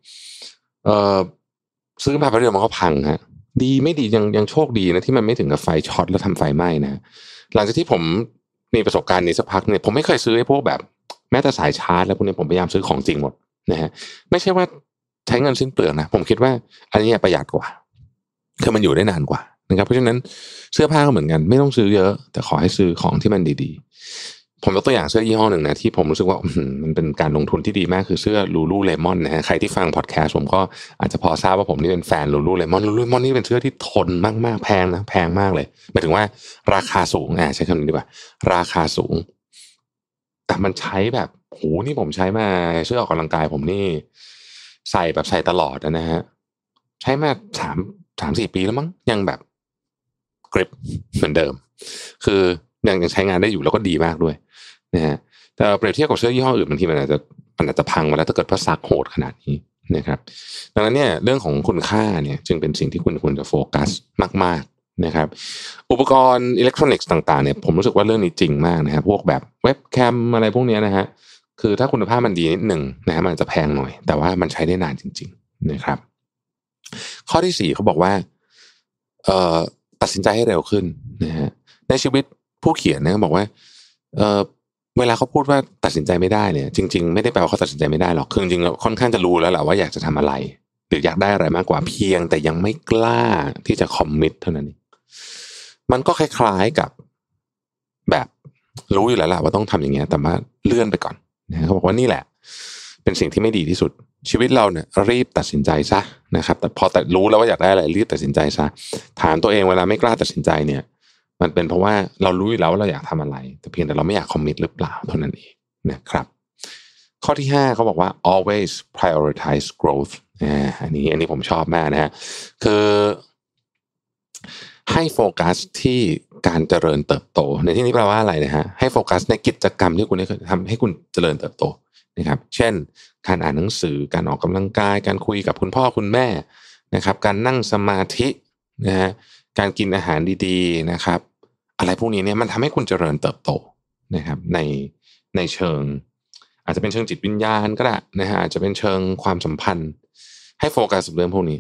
เออซื้อมาแป๊บเดียวมันก็พังฮะดีไม่ดียังยังโชคดีนะที่มันไม่ถึงกับไฟช็อตแล้วทำไฟไหม้นะหลังจากที่ผมมีประสบการณ์นี้สักพักเนี่ยผมไม่เคยซื้อไอ้พวกแบบแม้แต่สายชาร์จแล้วพวกนี้ผมพยายามซื้อของจริงหมดนะฮะไม่ใช่ว่าใช้เงินสิ้นเปลืองนะผมคิดว่าอันนี้ประหยัดกว่าคือมันอยู่ได้นานกว่านะครับเพราะฉะนั้นเสื้อผ้าก็เหมือนกัน ไม่ต้องซื้อเยอะ แต่ขอให้ซื้อของที่มันดีๆ ผมยกตัวอย่างเสื้อยี่ห้อหนึ่งนะที่ผมรู้สึกว่ามันเป็นการลงทุนที่ดีมากคือเสื้อลูลูเลมอนนะฮะใครที่ฟังพอดแคสต์ผมก็อาจจะพอทราบว่าผมนี่เป็นแฟนลูลูเลมอนลูลูเลมอนนี่เป็นเสื้อที่ทนมากๆแพงนะแพงมากเลยหมายถึงว่าราคาสูงอะใช้คำนี้ดีกว่า ราคาสูง แต่มันใช้แบบโหนี่ผมใช้มาเสื้อออกกำลังกายผมนี่ ใส่แบบใส่ตลอดนะฮะใช้มาสามสามสี่ปีแล้วมั้งยังแบบกริปเหมือนเดิม คือ ยังยังใช้งานได้อยู่แล้วก็ดีมากด้วยนะฮะแต่เปรียบเทียบกับเสื้อยี่ห้ออื่นบางทีมันอาจจะมันอาจจะพังมาแล้วถ้าเกิดพระซักโหดขนาดนี้นะครับดังนั้นเนี่ยเรื่องของคุณค่าเนี่ยจึงเป็นสิ่งที่คุณควรจะโฟกัสมาก ๆนะครับ อุปกรณ์อิเล็กทรอนิกส์ต่างๆเนี่ยผมรู้สึกว่าเรื่องนี้จริงมากนะครับพวกแบบเว็บแคมอะไรพวกนี้นะฮะคือถ้าคุณภาพมันดีนิดหนึ่งนะฮะมันจะแพงหน่อย แต่ว่ามันใช้ได้นานจริง ๆนะครับ ข้อที่สี่เขาบอกว่าเอ่อตัดสินใจให้เร็วขึ้นนะฮะในชีวิต ผู้เขียนนะบอกว่า เออเวลาเขาพูดว่าตัดสินใจไม่ได้เนี่ย จริง ๆ ไม่ได้แปลว่าเขาตัดสินใจไม่ได้หรอกคือจริงๆค่อนข้างจะรู้แล้วแหละว่าอยากจะทำอะไร หรืออยากได้อะไรมากกว่าเพียง แต่ยังไม่กล้าที่จะคอมมิตเท่านั้นเองมันก็คล้ายๆกับแบบรู้อยู่แล้วแหละว่าต้องทำอย่างเงี้ย แต่ว่าเลื่อนไปก่อนนะเขาบอกว่านี่แหละ เป็นสิ่งที่ไม่ดีที่สุด ชีวิตเราเนี่ยรีบตัดสินใจซะนะครับ แต่พอแต่รู้แล้วว่าอยากได้อะไรรีบตัดสินใจซะถามตัวเองเวลาไม่กล้าตัดสินใจเนี่ย มันเป็นเพราะว่าเรารู้อยู่แล้วว่าเราอยากทำอะไร แต่เพียงแต่เราไม่อยากคอมมิตหรือเปล่าเท่านั้นเองนะครับ ข้อที่ห้าเขาบอกว่า always prioritize growth อันนี้อันนี้ผมชอบมากนะฮะคือให้โฟกัสที่การเจริญเติบโต ในที่นี้แปลว่าอะไรนะฮะให้โฟกัสในกิจกรรมที่คุณได้ทำให้คุณเจริญเติบโตนะครับเช่น การอ่านหนังสือการออกกำลังกาย การคุยกับคุณพ่อคุณแม่นะครับ การนั่งสมาธินะฮะ การกินอาหารดีๆนะครับ อะไรพวกนี้เนี่ยมันทำให้คุณเจริญเติบโตนะครับในในเชิง อาจจะเป็นเชิงจิตวิญญาณก็ได้นะฮะอาจจะเป็นเชิงความสัมพันธ์ ให้โฟกัสกับเรื่องพวกนี้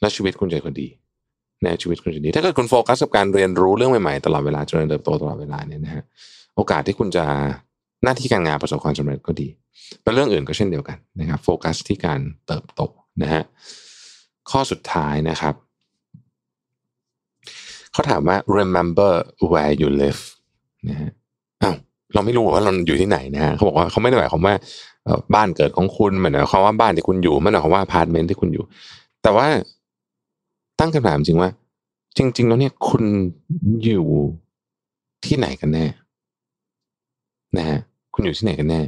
แล้วชีวิตคุณจะดีในชีวิตคุณจะดี ถ้าเกิดคุณโฟกัสกับการเรียนรู้เรื่องใหม่ๆตลอดเวลาเจริญเติบโตตลอดเวลาเนี่ยนะฮะโอกาสที่คุณจะหน้าที่การงานประสบความสำเร็จก็ดีเป็นเรื่องอื่นก็เช่นเดียวกันนะครับโฟกัสที่การเติบโตนะฮะข้อสุดท้ายนะครับ เขาถามว่า remember where you live นะฮะอ้าวเราไม่รู้ว่าเราอยู่ที่ไหนนะฮะเขาบอกว่าเขาไม่ได้หมายความว่าบ้านเกิดของคุณม่ได้หมายความว่าบ้านที่คุณอยู่ไม่ได้หมายความว่าพาร์ตเมนต์ที่คุณอยู่ แต่ว่าตั้งคำถามจริงว่า จริง ๆ แล้วเนี่ยคุณอยู่ที่ไหนกันแน่นะฮะคุณอยู่ที่ไหนกันแน่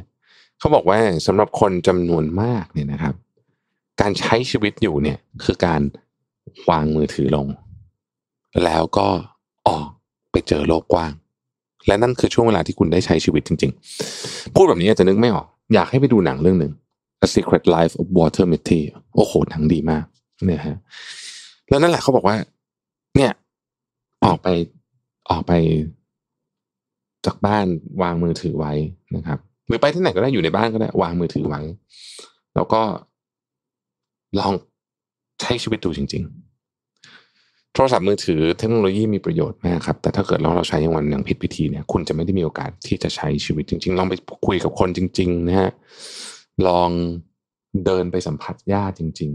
เขาบอกว่าสำหรับคนจำนวนมากเนี่ยนะครับ การใช้ชีวิตอยู่เนี่ยคือการวางมือถือลง แล้วก็ออกไปเจอโลกกว้าง และนั่นคือช่วงเวลาที่คุณได้ใช้ชีวิตจริง ๆ พูดแบบนี้อาจจะนึกไม่ออก อยากให้ไปดูหนังเรื่องหนึ่ง A Secret Life of Walter Mitty โอ้โหหนังดีมากเนี่ยฮะแล้วนั่นแหละเขาบอกว่า เนี่ย ออกไปออกไปจากบ้านวางมือถือไว้นะครับ หรือไปที่ไหนก็ได้อยู่ในบ้านก็ได้ วางมือถือไว้ แล้วก็ลองใช้ชีวิตดูจริงๆ โทรศัพท์มือถือเทคโนโลยีมีประโยชน์มากครับ แต่ถ้าเกิดเราเราใช้ยังวันอย่างผิดวิธีเนี่ยคุณจะไม่ได้มีโอกาสที่จะใช้ชีวิตจริง ๆ ลองไปคุยกับคนจริง ๆ นะฮะลองเดินไปสัมผัสญ้าจริง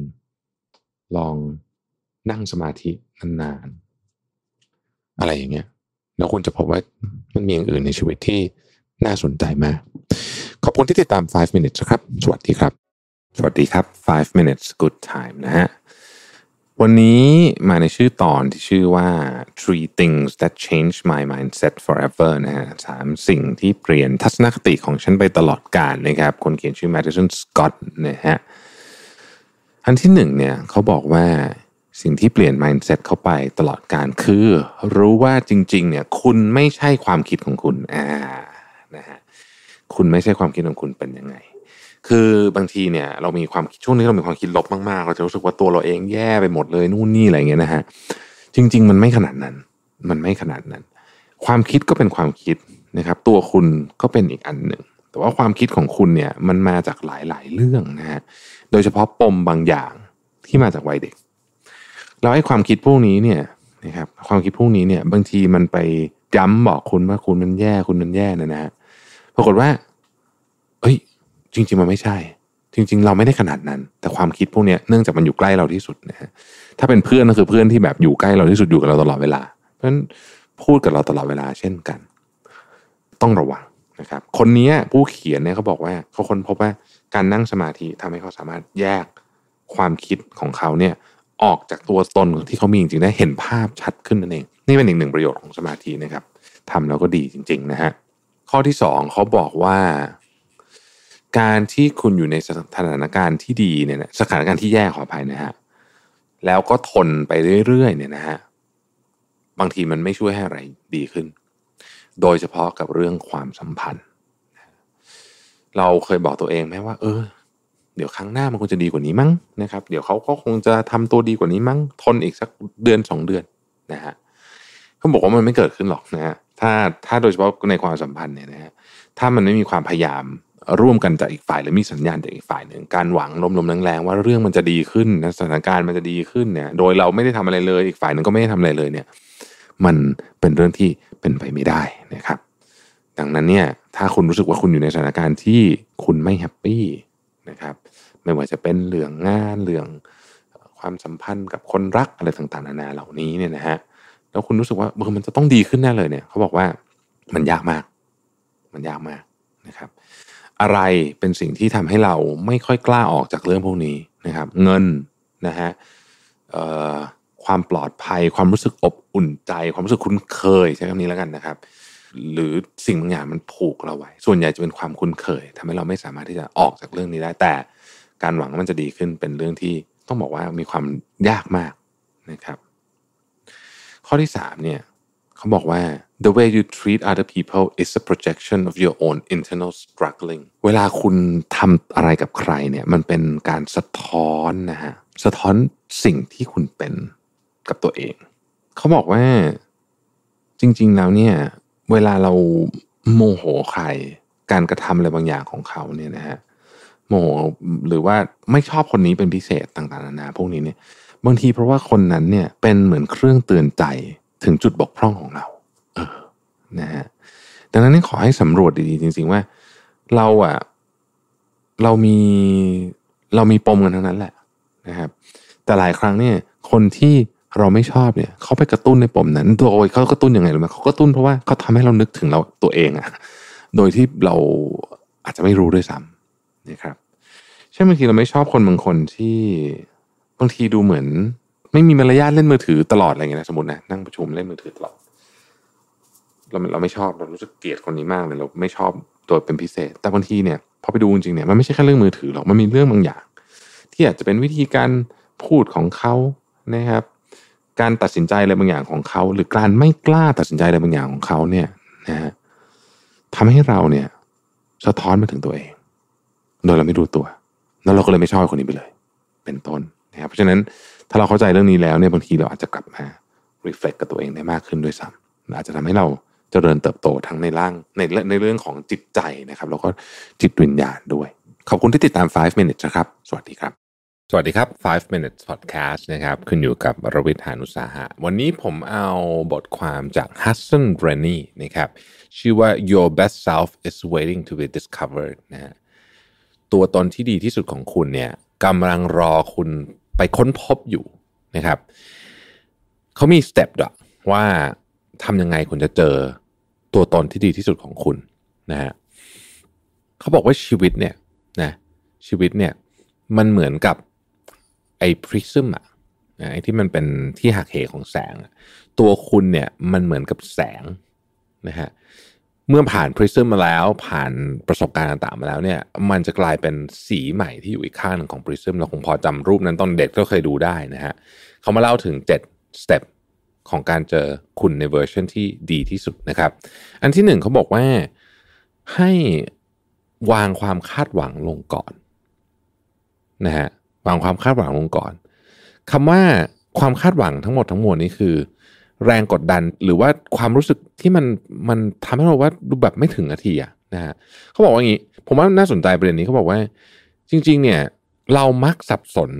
ๆ ลองนั่งสมาธินานๆอะไรอย่างเงี้ยแล้วคุณจะพบว่ามันมีอย่างอื่นในชีวิตที่น่าสนใจมาก ขอบคุณที่ติดตาม 5 minutes ครับ สวัสดีครับ สวัสดีครับ 5 minutes good time นะฮะ วันนี้มาในชื่อตอนที่ชื่อว่า three things that Change my mindset forever นะฮะสามสิ่งที่เปลี่ยนทัศนคติของฉันไปตลอดกาลนะครับ คนเขียนชื่อ Madison Scott นะฮะ อันที่หนึ่งเนี่ยเขาบอกว่าสิ่งที่เปลี่ยน mindset เข้าไปตลอดการคือ รู้ว่าจริง ๆ เนี่ย คุณไม่ใช่ความคิดของคุณอ่านะฮะคุณไม่ใช่ความคิดของคุณเป็นยังไง คือบางทีเนี่ยเรามีความช่วงนี้เรามีความคิดลบมากๆ เราจะรู้สึกว่าตัวเราเองแย่ไปหมดเลยนู่นนี่อะไรเงี้ยนะฮะจริง ๆ มันไม่ขนาดนั้น มันไม่ขนาดนั้น ความคิดก็เป็นความคิดนะครับ ตัวคุณก็เป็นอีกอันหนึ่งแต่ว่าความคิดของคุณเนี่ยมันมาจากหลายๆเรื่องนะฮะโดยเฉพาะปมบางอย่างที่มาจากวัยเด็กแล้วไอ้ความคิดพวกนี้เนี่ยนะครับความคิดพวกนี้เนี่ยบางทีมันไปย้ำบอกคุณว่าคุณมันแย่คุณมันแย่นะนะฮะปรากฏว่า เอ้ย จริง ๆ มันไม่ใช่ จริง ๆ เราไม่ได้ขนาดนั้น แต่ความคิดพวกนี้เนื่องจากมันอยู่ใกล้เราที่สุดนะฮะถ้าเป็นเพื่อนก็คือเพื่อนที่แบบอยู่ใกล้เราที่สุดอยู่กับเราตลอดเวลา เพราะฉะนั้นพูดกับเราตลอดเวลาเช่นกัน ต้องระวังนะครับ คนนี้ผู้เขียนเนี่ยเขาบอกว่าเขาค้นพบว่าการนั่งสมาธิทำให้เขาสามารถแยกความคิดของเขาเนี่ยออกจากตัวตนที่เขามีจริงๆได้เห็นภาพชัดขึ้นนั่นเอง นี่เป็นอีกหนึ่งประโยชน์ของสมาธินะครับทำแล้วก็ดีจริง ๆ นะฮะข้อที่สองเขาบอกว่า การที่คุณอยู่ในสถานการณ์ที่ดีเนี่ยสถานการณ์ที่แย่ขออภัยนะฮะแล้วก็ทนไปเรื่อยๆเนี่ยนะฮะบางทีมันไม่ช่วยให้อะไรดีขึ้น โดยเฉพาะกับเรื่องความสัมพันธ์ เราเคยบอกตัวเองไหมว่า เออ เดี๋ยวครั้งหน้ามันคงจะดีกว่านี้มั้งนะครับ เดี๋ยวเขาก็คงจะทำตัวดีกว่านี้มั้ง ทนอีกสักเดือนสองเดือนนะฮะเขาบอกว่ามันไม่เกิดขึ้นหรอกนะฮะถ้าถ้าโดยเฉพาะในความสัมพันธ์เนี่ยนะฮะถ้ามันไม่มีความพยายาม ร่วมกันจากอีกฝ่ายหรือมีสัญญาณจากอีกฝ่ายหนึ่งการหวังลมๆแรงๆว่าเรื่องมันจะดีขึ้นนะสถานการณ์มันจะดีขึ้นเนี่ย โดยเราไม่ได้ทำอะไรเลย อีกฝ่ายหนึ่งก็ไม่ได้ทำอะไรเลยเนี่ย มันเป็นเรื่องที่เป็นไปไม่ได้นะครับ ดังนั้นเนี่ย ถ้าคุณรู้สึกว่าคุณอยู่ในสถานการณ์ที่คุณไม่แฮปปี้นะครับ ไม่ว่าจะเป็นเรื่องงานเรื่องความสัมพันธ์กับคนรักอะไรต่างๆนานาเหล่านี้เนี่ยนะฮะแล้วคุณรู้สึกว่าเออมันจะต้องดีขึ้นแน่เลยเนี่ยเขาบอกว่ามันยากมาก มันยากมากนะครับ อะไรเป็นสิ่งที่ทำให้เราไม่ค่อยกล้าออกจากเรื่องพวกนี้นะครับ เงินนะฮะความปลอดภัย ความรู้สึกอบอุ่นใจ ความรู้สึกคุ้นเคยใช้คำนี้แล้วกันนะครับ หรือสิ่งบางอย่างมันผูกเราไว้ ส่วนใหญ่จะเป็นความคุ้นเคยทำให้เราไม่สามารถที่จะออกจากเรื่องนี้ได้ แต่การหวังว่ามันจะดีขึ้นเป็นเรื่องที่ต้องบอกว่ามีความยากมากนะครับ ข้อที่สามเนี่ยเขาบอกว่า the way you treat other people is a projection of your own internal struggling เวลาคุณทำอะไรกับใครเนี่ยมันเป็นการสะท้อนนะฮะสะท้อนสิ่งที่คุณเป็นกับตัวเอง เขาบอกว่าจริง ๆ แล้วเนี่ยเวลาเราโมโหใคร การกระทำอะไรบางอย่างของเขาเนี่ยนะฮะโมโหหรือว่าไม่ชอบคนนี้เป็นพิเศษต่างๆนานาพวกนี้เนี่ยบางทีเพราะว่าคนนั้นเนี่ยเป็นเหมือนเครื่องเตือนใจถึงจุดบกพร่องของเรา นะฮะดังนั้นขอให้สำรวจดีๆจริง ๆ ว่า เราอะเรามีเรามีปมกันทั้งนั้นแหละนะครับ แต่หลายครั้งเนี่ย คนที่เราไม่ชอบเนี่ยเขาไปกระตุ้นในปมนั้นตัวโอยเขากระตุ้นยังไงรู้ไหมเขากระตุ้นเพราะว่าเขาทำให้เรานึกถึงเราตัวเองอะโดยที่เราอาจจะไม่รู้ด้วยซ้ำนะครับเช่นบางทีเราไม่ชอบคนบางคนที่บางทีดูเหมือน ไม่มีมารยาทเล่นมือถือตลอดอะไรเงี้ยนะสมมตินะนั่งประชุมเล่นมือถือตลอด เราเราไม่ชอบเรารู้สึกเกลียดคนนี้มากเลยเราไม่ชอบตัวเป็นพิเศษ แต่บางทีเนี่ยพอไปดูจริงๆเนี่ยมันไม่ใช่แค่เรื่องมือถือหรอกมันมีเรื่องบางอย่าง ที่อาจจะเป็นวิธีการพูดของเขานะครับ การตัดสินใจอะไรบางอย่างของเขา หรือการไม่กล้าตัดสินใจอะไรบางอย่างของเขาเนี่ยนะฮะทำให้เราเนี่ย สะท้อนมาถึงตัวเอง โดยเราไม่รู้ตัว แล้วเราก็เลยไม่ชอบคนนี้ไปเลย เป็นต้นนะครับเพราะฉะนั้นถ้าเราเข้าใจเรื่องนี้แล้วเนี่ยบางทีเราอาจจะกลับมา reflect กับตัวเองได้มากขึ้นด้วยซ้ำอาจจะทำให้เรา เจริญเติบโตทั้งในร่างในในเรื่องของจิตใจนะครับ แล้วก็จิตวิญญาณด้วย ขอบคุณที่ติดตาม 5 minutes นะครับ สวัสดีครับ สวัสดีครับ 5 minutes podcast นะครับคุณอยู่กับรวิทยานุสาหะ วันนี้ผมเอาบทความจาก Hudson r e n n y นะครับ ชื่อว่า Your best self is waiting to be discovered นะฮะตัวตนที่ดีที่สุดของคุณเนี่ยกำลังรอคุณไปค้นพบอยู่นะครับเขามีสเต็ปด้วยว่าทำยังไงคุณจะเจอ ตัวตนที่ดีที่สุดของคุณนะฮะเขาบอกว่าชีวิตเนี่ยนะชีวิตเนี่ยมันเหมือนกับไอ้พริซึมอะไอ้ที่มันเป็นที่หักเหของแสง ตัวคุณเนี่ยมันเหมือนกับแสงนะฮะเมื่อผ่านพริซึมมาแล้วผ่านประสบการณ์ต่างๆมาแล้วเนี่ย มันจะกลายเป็นสีใหม่ที่อยู่อีกข้างหนึ่งของพริซึมเราคงพอจำรูปนั้นตอนเด็กก็เคยดูได้นะฮะเขามาเล่าถึง7สเต็ป ของการเจอคุณในเวอร์ชันที่ดีที่สุดนะครับ อันที่หนึ่งเขาบอกว่าให้วางความคาดหวังลงก่อนนะฮะวางความคาดหวังลงก่อนคำว่าความคาดหวังทั้งหมดทั้งมวลนี้คือ แรงกดดันหรือว่าความรู้สึกที่มันมันทำให้เราว่าดูแบบไม่ถึงนาทีอะนะฮะเขาบอกว่าอย่างนี้ ผมว่าน่าสนใจประเด็นนี้เขาบอกว่า จริง ๆ เนี่ย เรามักสับสน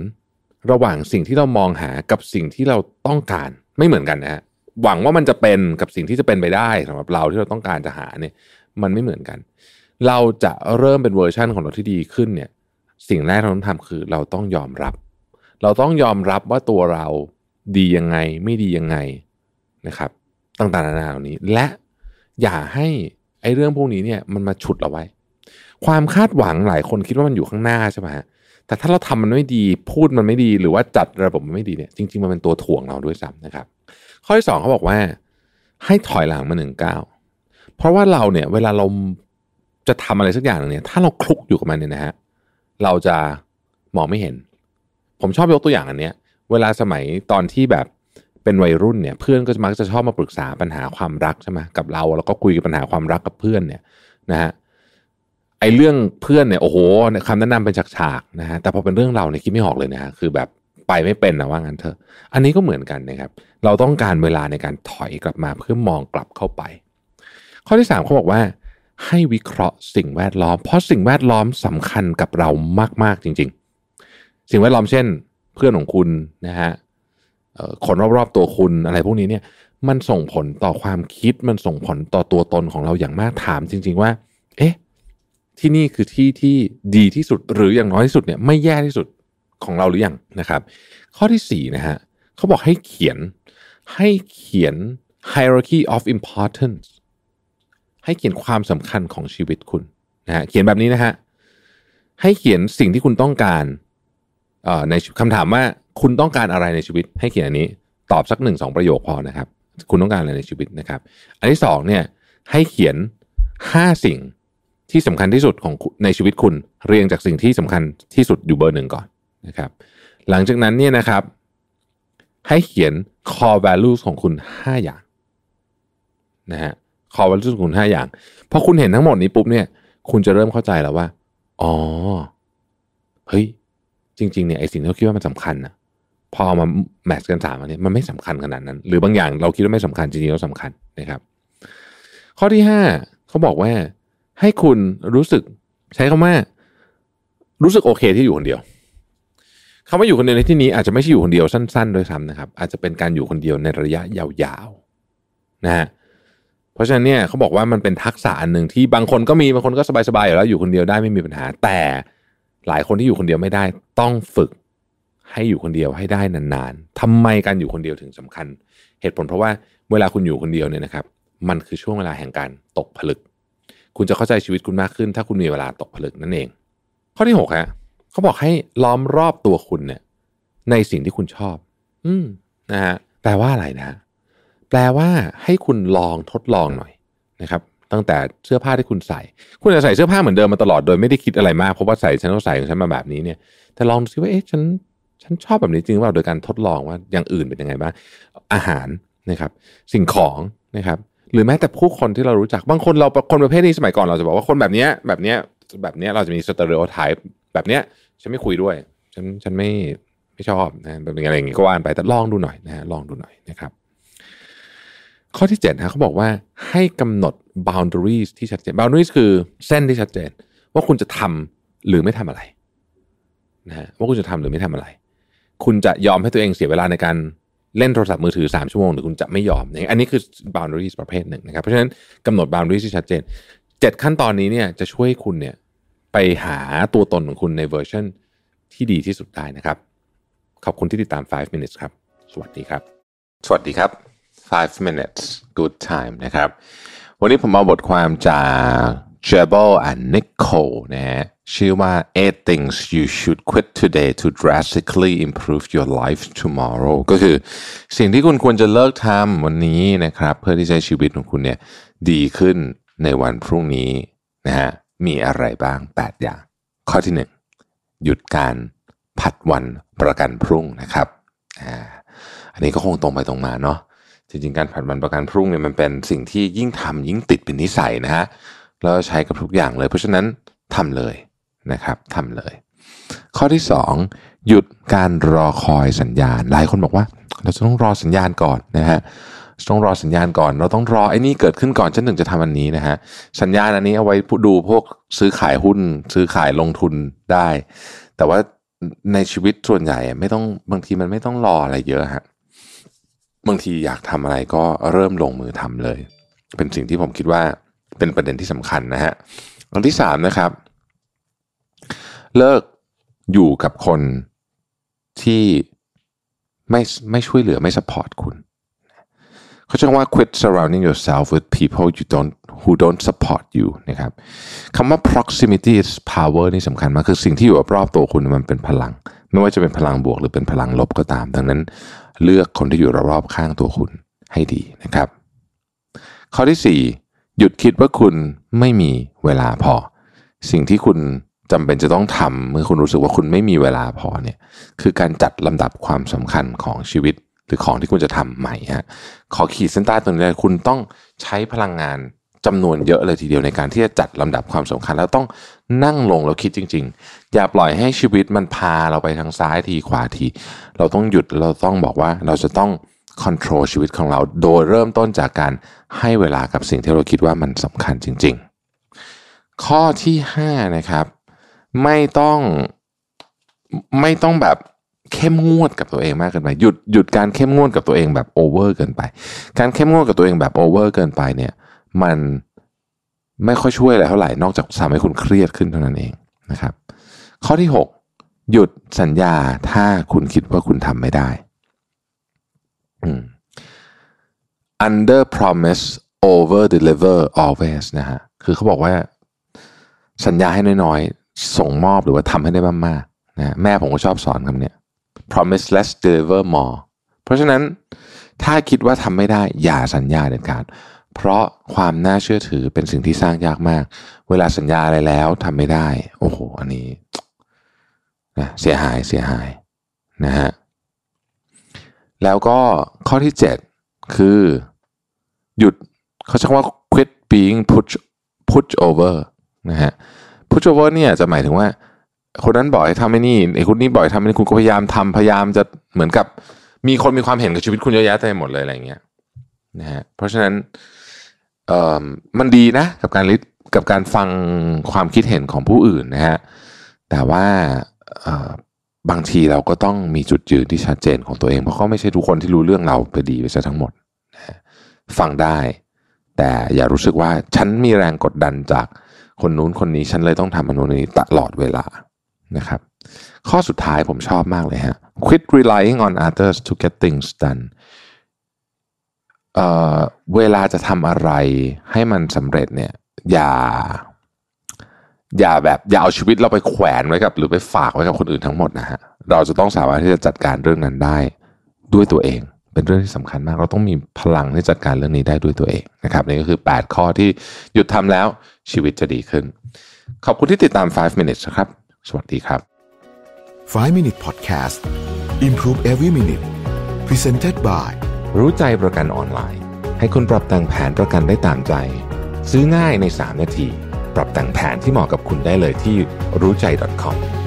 ระหว่างสิ่งที่เรามองหากับสิ่งที่เราต้องการ ไม่เหมือนกันนะฮะหวังว่ามันจะเป็นกับสิ่งที่จะเป็นไปได้สำหรับเราที่เราต้องการจะหาเนี่ย มันไม่เหมือนกัน เราจะเริ่มเป็นเวอร์ชั่นของเราที่ดีขึ้นเนี่ย สิ่งแรกที่เราต้องทำคือเราต้องยอมรับ เราต้องยอมรับว่าตัวเราดียังไง ไม่ดียังไงนะครับ ต่างๆนานาเหล่านี้ และอย่าให้ไอ้เรื่องพวกนี้เนี่ยมันมาฉุดเราไว้ ความคาดหวังหลายคนคิดว่ามันอยู่ข้างหน้าใช่ไหมฮะ แต่ถ้าเราทำมันไม่ดีพูดมันไม่ดีหรือว่าจัดระบบมันไม่ดีเนี่ยจริง ๆ มันเป็นตัวถ่วงเราด้วยซ้ำนะครับ ข้อที่สองเขาบอกว่า ให้ถอยหลังมาหนึ่งก้าวเพราะว่าเราเนี่ย เวลาเราจะทำอะไรสักอย่างเนี่ย ถ้าเราคลุกอยู่กับมันเนี่ยนะฮะเราจะมองไม่เห็น ผมชอบยกตัวอย่างอันเนี้ย เวลาสมัยตอนที่แบบเป็นวัยรุ่นเนี่ย เพื่อนก็มักจะชอบมาปรึกษาปัญหาความรักใช่ไหมกับเรา แล้วก็คุยกับปัญหาความรักกับเพื่อนเนี่ยนะฮะ ไอ้เรื่องเพื่อนเนี่ยโอ้โหคำแนะนำเป็นฉากๆนะฮะแต่พอเป็นเรื่องเราเนี่ยคิดไม่ออกเลยนะฮะคือแบบไปไม่เป็นนะว่างั้นเถอะ อันนี้ก็เหมือนกันนะครับ เราต้องการเวลาในการถอยกลับมาเพื่อมองกลับเข้าไป ข้อที่สามเขาบอกว่า ให้วิเคราะห์สิ่งแวดล้อม เพราะสิ่งแวดล้อมสำคัญกับเรามากๆจริง ๆ สิ่งแวดล้อมเช่น เพื่อนของคุณนะฮะคนรอบๆตัวคุณอะไรพวกนี้เนี่ย มันส่งผลต่อความคิดมันส่งผลต่อตัวตนของเราอย่างมากถามจริง ๆ ว่า ที่นี่คือที่ที่ดีที่สุดหรืออย่างน้อยที่สุดเนี่ยไม่แย่ที่สุดของเราหรือยังนะครับ ข้อที่สี่นะฮะเขาบอกให้เขียนให้เขียน hierarchy of importance ให้เขียนความสำคัญของชีวิตคุณนะฮะเขียนแบบนี้นะฮะให้เขียนสิ่งที่คุณต้องการในคำถามว่าคุณต้องการอะไรในชีวิต ให้เขียนอันนี้ตอบสักหนึ่งสองประโยคพอนะครับ คุณต้องการอะไรในชีวิตนะครับ อันที่สองเนี่ยให้เขียนห้าสิ่ง ที่สำคัญที่สุดของในชีวิตคุณเรียงจากสิ่งที่สำคัญที่สุดอยู่เบอร์หนึ่งก่อนนะครับ หลังจากนั้นเนี่ยนะครับ ให้เขียน core values ของคุณ 5 อย่างนะฮะ core values ของคุณห้าอย่างพอคุณเห็นทั้งหมดนี้ปุ๊บเนี่ย คุณจะเริ่มเข้าใจแล้วว่าอ๋อเฮ้ยจริงๆเนี่ยไอสิ่งที่เราคิดว่ามันสำคัญนะพอามาแมทช์กันสามอันนี้มันไม่สำคัญขนาดนั้น หรือบางอย่างเราคิดว่าไม่สำคัญจริงๆแล้วสำคัญนะครับ ข้อที่ห้าเขาบอกว่า ให้คุณรู้สึกใช้คำว่า รู้สึกโอเคที่อยู่คนเดียวคำว่าอยู่คนเดียวในที่นี้อาจจะไม่ใช่อยู่คนเดียวสั้นๆโดยซ้ำนะครับ อาจจะเป็นการอยู่คนเดียวในระยะยาวๆนะฮะเพราะฉะนั้นเนี่ยเขาบอกว่ามันเป็นทักษะอันหนึ่งที่บางคนก็มีบางคนก็สบายๆอยู่แล้วอยู่คนเดียวได้ไม่มีปัญหา แต่หลายคนที่อยู่คนเดียวไม่ได้ ต้องฝึกให้อยู่คนเดียวให้ได้นานๆทำไมการอยู่คนเดียวถึงสำคัญ เหตุผลเพราะว่าเวลาคุณอยู่คนเดียวเนี่ยนะครับ มันคือช่วงเวลาแห่งการตกผลึก คุณจะเข้าใจชีวิตคุณมากขึ้น ถ้าคุณมีเวลาตกผลึกนั่นเอง ข้อที่หกฮะเขาบอกให้ล้อมรอบตัวคุณเนี่ย ในสิ่งที่คุณชอบ อืมนะฮะแปลว่าอะไรนะ แปลว่าให้คุณลองทดลองหน่อยนะครับตั้งแต่เสื้อผ้าที่คุณใส่ คุณจะใส่เสื้อผ้าเหมือนเดิมมาตลอดโดยไม่ได้คิดอะไรมากเพราะว่าใส่ฉันต้องใส่ของฉันมาแบบนี้เนี่ย แต่ลองดูซิว่าเอ๊ะฉันฉันชอบแบบนี้จริงว่าโดยการทดลองว่าอย่างอื่นเป็นยังไงบ้างอาหารนะครับ สิ่งของนะครับ หรือแม้แต่ผู้คนที่เรารู้จักบางคนเราคนประเภทนี้สมัยก่อนเราจะบอกว่าคนแบบเนี้ยแบบเนี้ยแบบเนี้ยเราจะมีสเตอริโอไทป์แบบเนี้ยฉันไม่คุยด้วย ฉันฉันไม่ไม่ชอบนะแบบอะไรอย่างงี้ก็ว่านไปแต่ลองดูหน่อยนะฮะลองดูหน่อยนะครับ ข้อที่7นะเขาบอกว่าให้กำหนด boundaries ที่ชัดเจน boundaries คือเส้นที่ชัดเจน ว่าคุณจะทำหรือไม่ทำอะไรนะฮะว่าคุณจะทำหรือไม่ทำอะไร คุณจะยอมให้ตัวเองเสียเวลาในการ เล่นโทรศัพท์มือถือ 3 ชั่วโมงหรือคุณจะไม่ยอมอันนี้คือ boundaries ประเภทหนึ่งนะครับเพราะฉะนั้นกำหนด boundaries ที่ชัดเจน 7 ขั้นตอนนี้เนี่ยจะช่วยคุณเนี่ยไปหาตัวตนของคุณในเวอร์ชันที่ดีที่สุดได้นะครับ ขอบคุณที่ติดตาม 5 minutes ครับ สวัสดีครับ สวัสดีครับ 5 minutes good time นะครับ วันนี้ผมเอาบทความจาก Jebel and Nicole นะฮะชื่อว่า eight things you should quit today to drastically improve your life tomorrow ก็คือสิ่งที่คุณควรจะเลิกทำวันนี้นะครับ เพื่อที่จะชีวิตของคุณเนี่ยดีขึ้นในวันพรุ่งนี้นะฮะมีอะไรบ้าง 8 อย่าง ข้อที่ 1 หยุดการผัดวันประกันพรุ่งนะครับอ่าอันนี้ก็คงตรงไปตรงมาเนาะจริงๆการผัดวันประกันพรุ่งเนี่ยมันเป็นสิ่งที่ยิ่งทำยิ่งติดเป็นนิสัยนะฮะ แล้วใช้กับทุกอย่างเลย เพราะฉะนั้นทำเลยนะครับทำเลย ข้อที่ 2 หยุดการรอคอยสัญญาณ หลายคนบอกว่า เราจะต้องรอสัญญาณก่อนนะฮะต้องรอสัญญาณก่อน เราต้องรอไอ้นี่เกิดขึ้นก่อนฉันถึงจะทำอันนี้นะฮะสัญญาณอันนี้เอาไว้ดูพวกซื้อขายหุ้น ซื้อขายลงทุนได้ แต่ว่าในชีวิตส่วนใหญ่ไม่ต้องบางทีมันไม่ต้องรออะไรเยอะฮะบางทีอยากทำอะไรก็เริ่มลงมือทำเลย เป็นสิ่งที่ผมคิดว่า เป็นประเด็นที่สำคัญนะฮะอันที่สามนะครับ เลิกอยู่กับคนที่ไม่ไม่ช่วยเหลือไม่สปอร์ตคุณ เขาช้คำว่า quit surrounding yourself with people you don't who don't support you นะครับคำว่า proximity is power นี่สำคัญมาก คือสิ่งที่อยู่รอบตัวคุณมันเป็นพลัง ไม่ว่าจะเป็นพลังบวกหรือเป็นพลังลบก็ตาม ดังนั้นเลือกคนที่อยู่รอบๆข้างตัวคุณให้ดีนะครับ ข้อที่4 หยุดคิดว่าคุณไม่มีเวลาพอ สิ่งที่คุณจำเป็นจะต้องทำเมื่อคุณรู้สึกว่าคุณไม่มีเวลาพอเนี่ยคือการจัดลำดับความสำคัญของชีวิต หรือของที่คุณจะทำใหม่ฮะขอขีดเส้นใต้ตรงนี้เลยคุณต้องใช้พลังงานจำนวนเยอะเลยทีเดียวในการที่จะจัดลำดับความสำคัญ แล้วต้องนั่งลงแล้วคิดจริง ๆ อย่าปล่อยให้ชีวิตมันพาเราไปทางซ้ายทีขวาที เราต้องหยุดเราต้องบอกว่าเราจะต้อง control ชีวิตของเรา โดยเริ่มต้นจากการให้เวลากับสิ่งที่เราคิดว่ามันสำคัญจริง ๆ ข้อที่5นะครับ ไม่ต้องไม่ต้องแบบเข้มงวดกับตัวเองมากเกินไปหยุดหยุดการเข้มงวดกับตัวเองแบบโอเวอร์เกินไป การเข้มงวดกับตัวเองแบบโอเวอร์เกินไปเนี่ยมันไม่ค่อยช่วยอะไรเท่าไหร่นอกจากทำให้คุณเครียดขึ้นเท่านั้นเองนะครับ ข้อที่ 6 หยุดสัญญาถ้าคุณคิดว่าคุณทำไม่ได้ under promise over deliver always นะฮะคือเขาบอกว่าสัญญาให้น้อยๆ ส่งมอบหรือว่าทำให้ได้มากๆนะแม่ผมก็ชอบสอนคำนี้ promise less deliver more เพราะฉะนั้นถ้าคิดว่าทำไม่ได้อย่าสัญญาเด็ดขาด เพราะความน่าเชื่อถือเป็นสิ่งที่สร้างยากมาก เวลาสัญญาอะไรแล้วทำไม่ได้ โอ้โห อันนี้นะเสียหายเสียหายนะฮะ แล้วก็ข้อที่ 7 คือหยุดเขาใช้คำว่า quit being push push over นะฮะ push over เนี่ยจะหมายถึงว่า คนนั้นบอกให้ทำไอ้นี่ไอ้คนนี้บอกให้ทำไอ้นี่คุณก็พยายามทำพยายามจะเหมือนกับมีคนมีความเห็นกับชีวิตคุณเยอะแยะเต็มหมดเลยอะไรเงี้ยนะฮะเพราะฉะนั้นเอ่อมันดีนะกับการลิกับการฟังความคิดเห็นของผู้อื่นนะฮะแต่ว่าเอ่อ บางทีเราก็ต้องมีจุดยืนที่ชัดเจนของตัวเอง เพราะเขาไม่ใช่ทุกคนที่รู้เรื่องเราไปดีไปซะทั้งหมดนะฟังได้ แต่อย่ารู้สึกว่าฉันมีแรงกดดันจากคนนู้นคนนี้ฉันเลยต้องทำมันนู้นนี้ตลอดเวลานะครับ ข้อสุดท้ายผมชอบมากเลยฮะ quit relying on others to get things done เเวลาจะทำอะไรให้มันสำเร็จเนี่ยอย่า อย่าแบบอย่าเอาชีวิตเราไปแขวนไว้กับ หรือไปฝากไว้กับคนอื่นทั้งหมดนะฮะเราจะต้องสามารถที่จะจัดการเรื่องนั้นได้ด้วยตัวเอง เป็นเรื่องที่สำคัญมาก เราต้องมีพลังที่จัดการเรื่องนี้ได้ด้วยตัวเองนะครับนี่ก็คือ 8 ข้อที่หยุดทำแล้วชีวิตจะดีขึ้น ขอบคุณที่ติดตาม 5 minutes นะครับ สวัสดีครับ 5 Minute Podcast Improve Every Minute Presented by รู้ใจประกันออนไลน์ ให้คุณปรับแต่งแผนประกันได้ตามใจ ซื้อง่ายใน 3 นาที ปรับแต่งแผนที่เหมาะกับคุณได้เลยที่รู้ใจ .com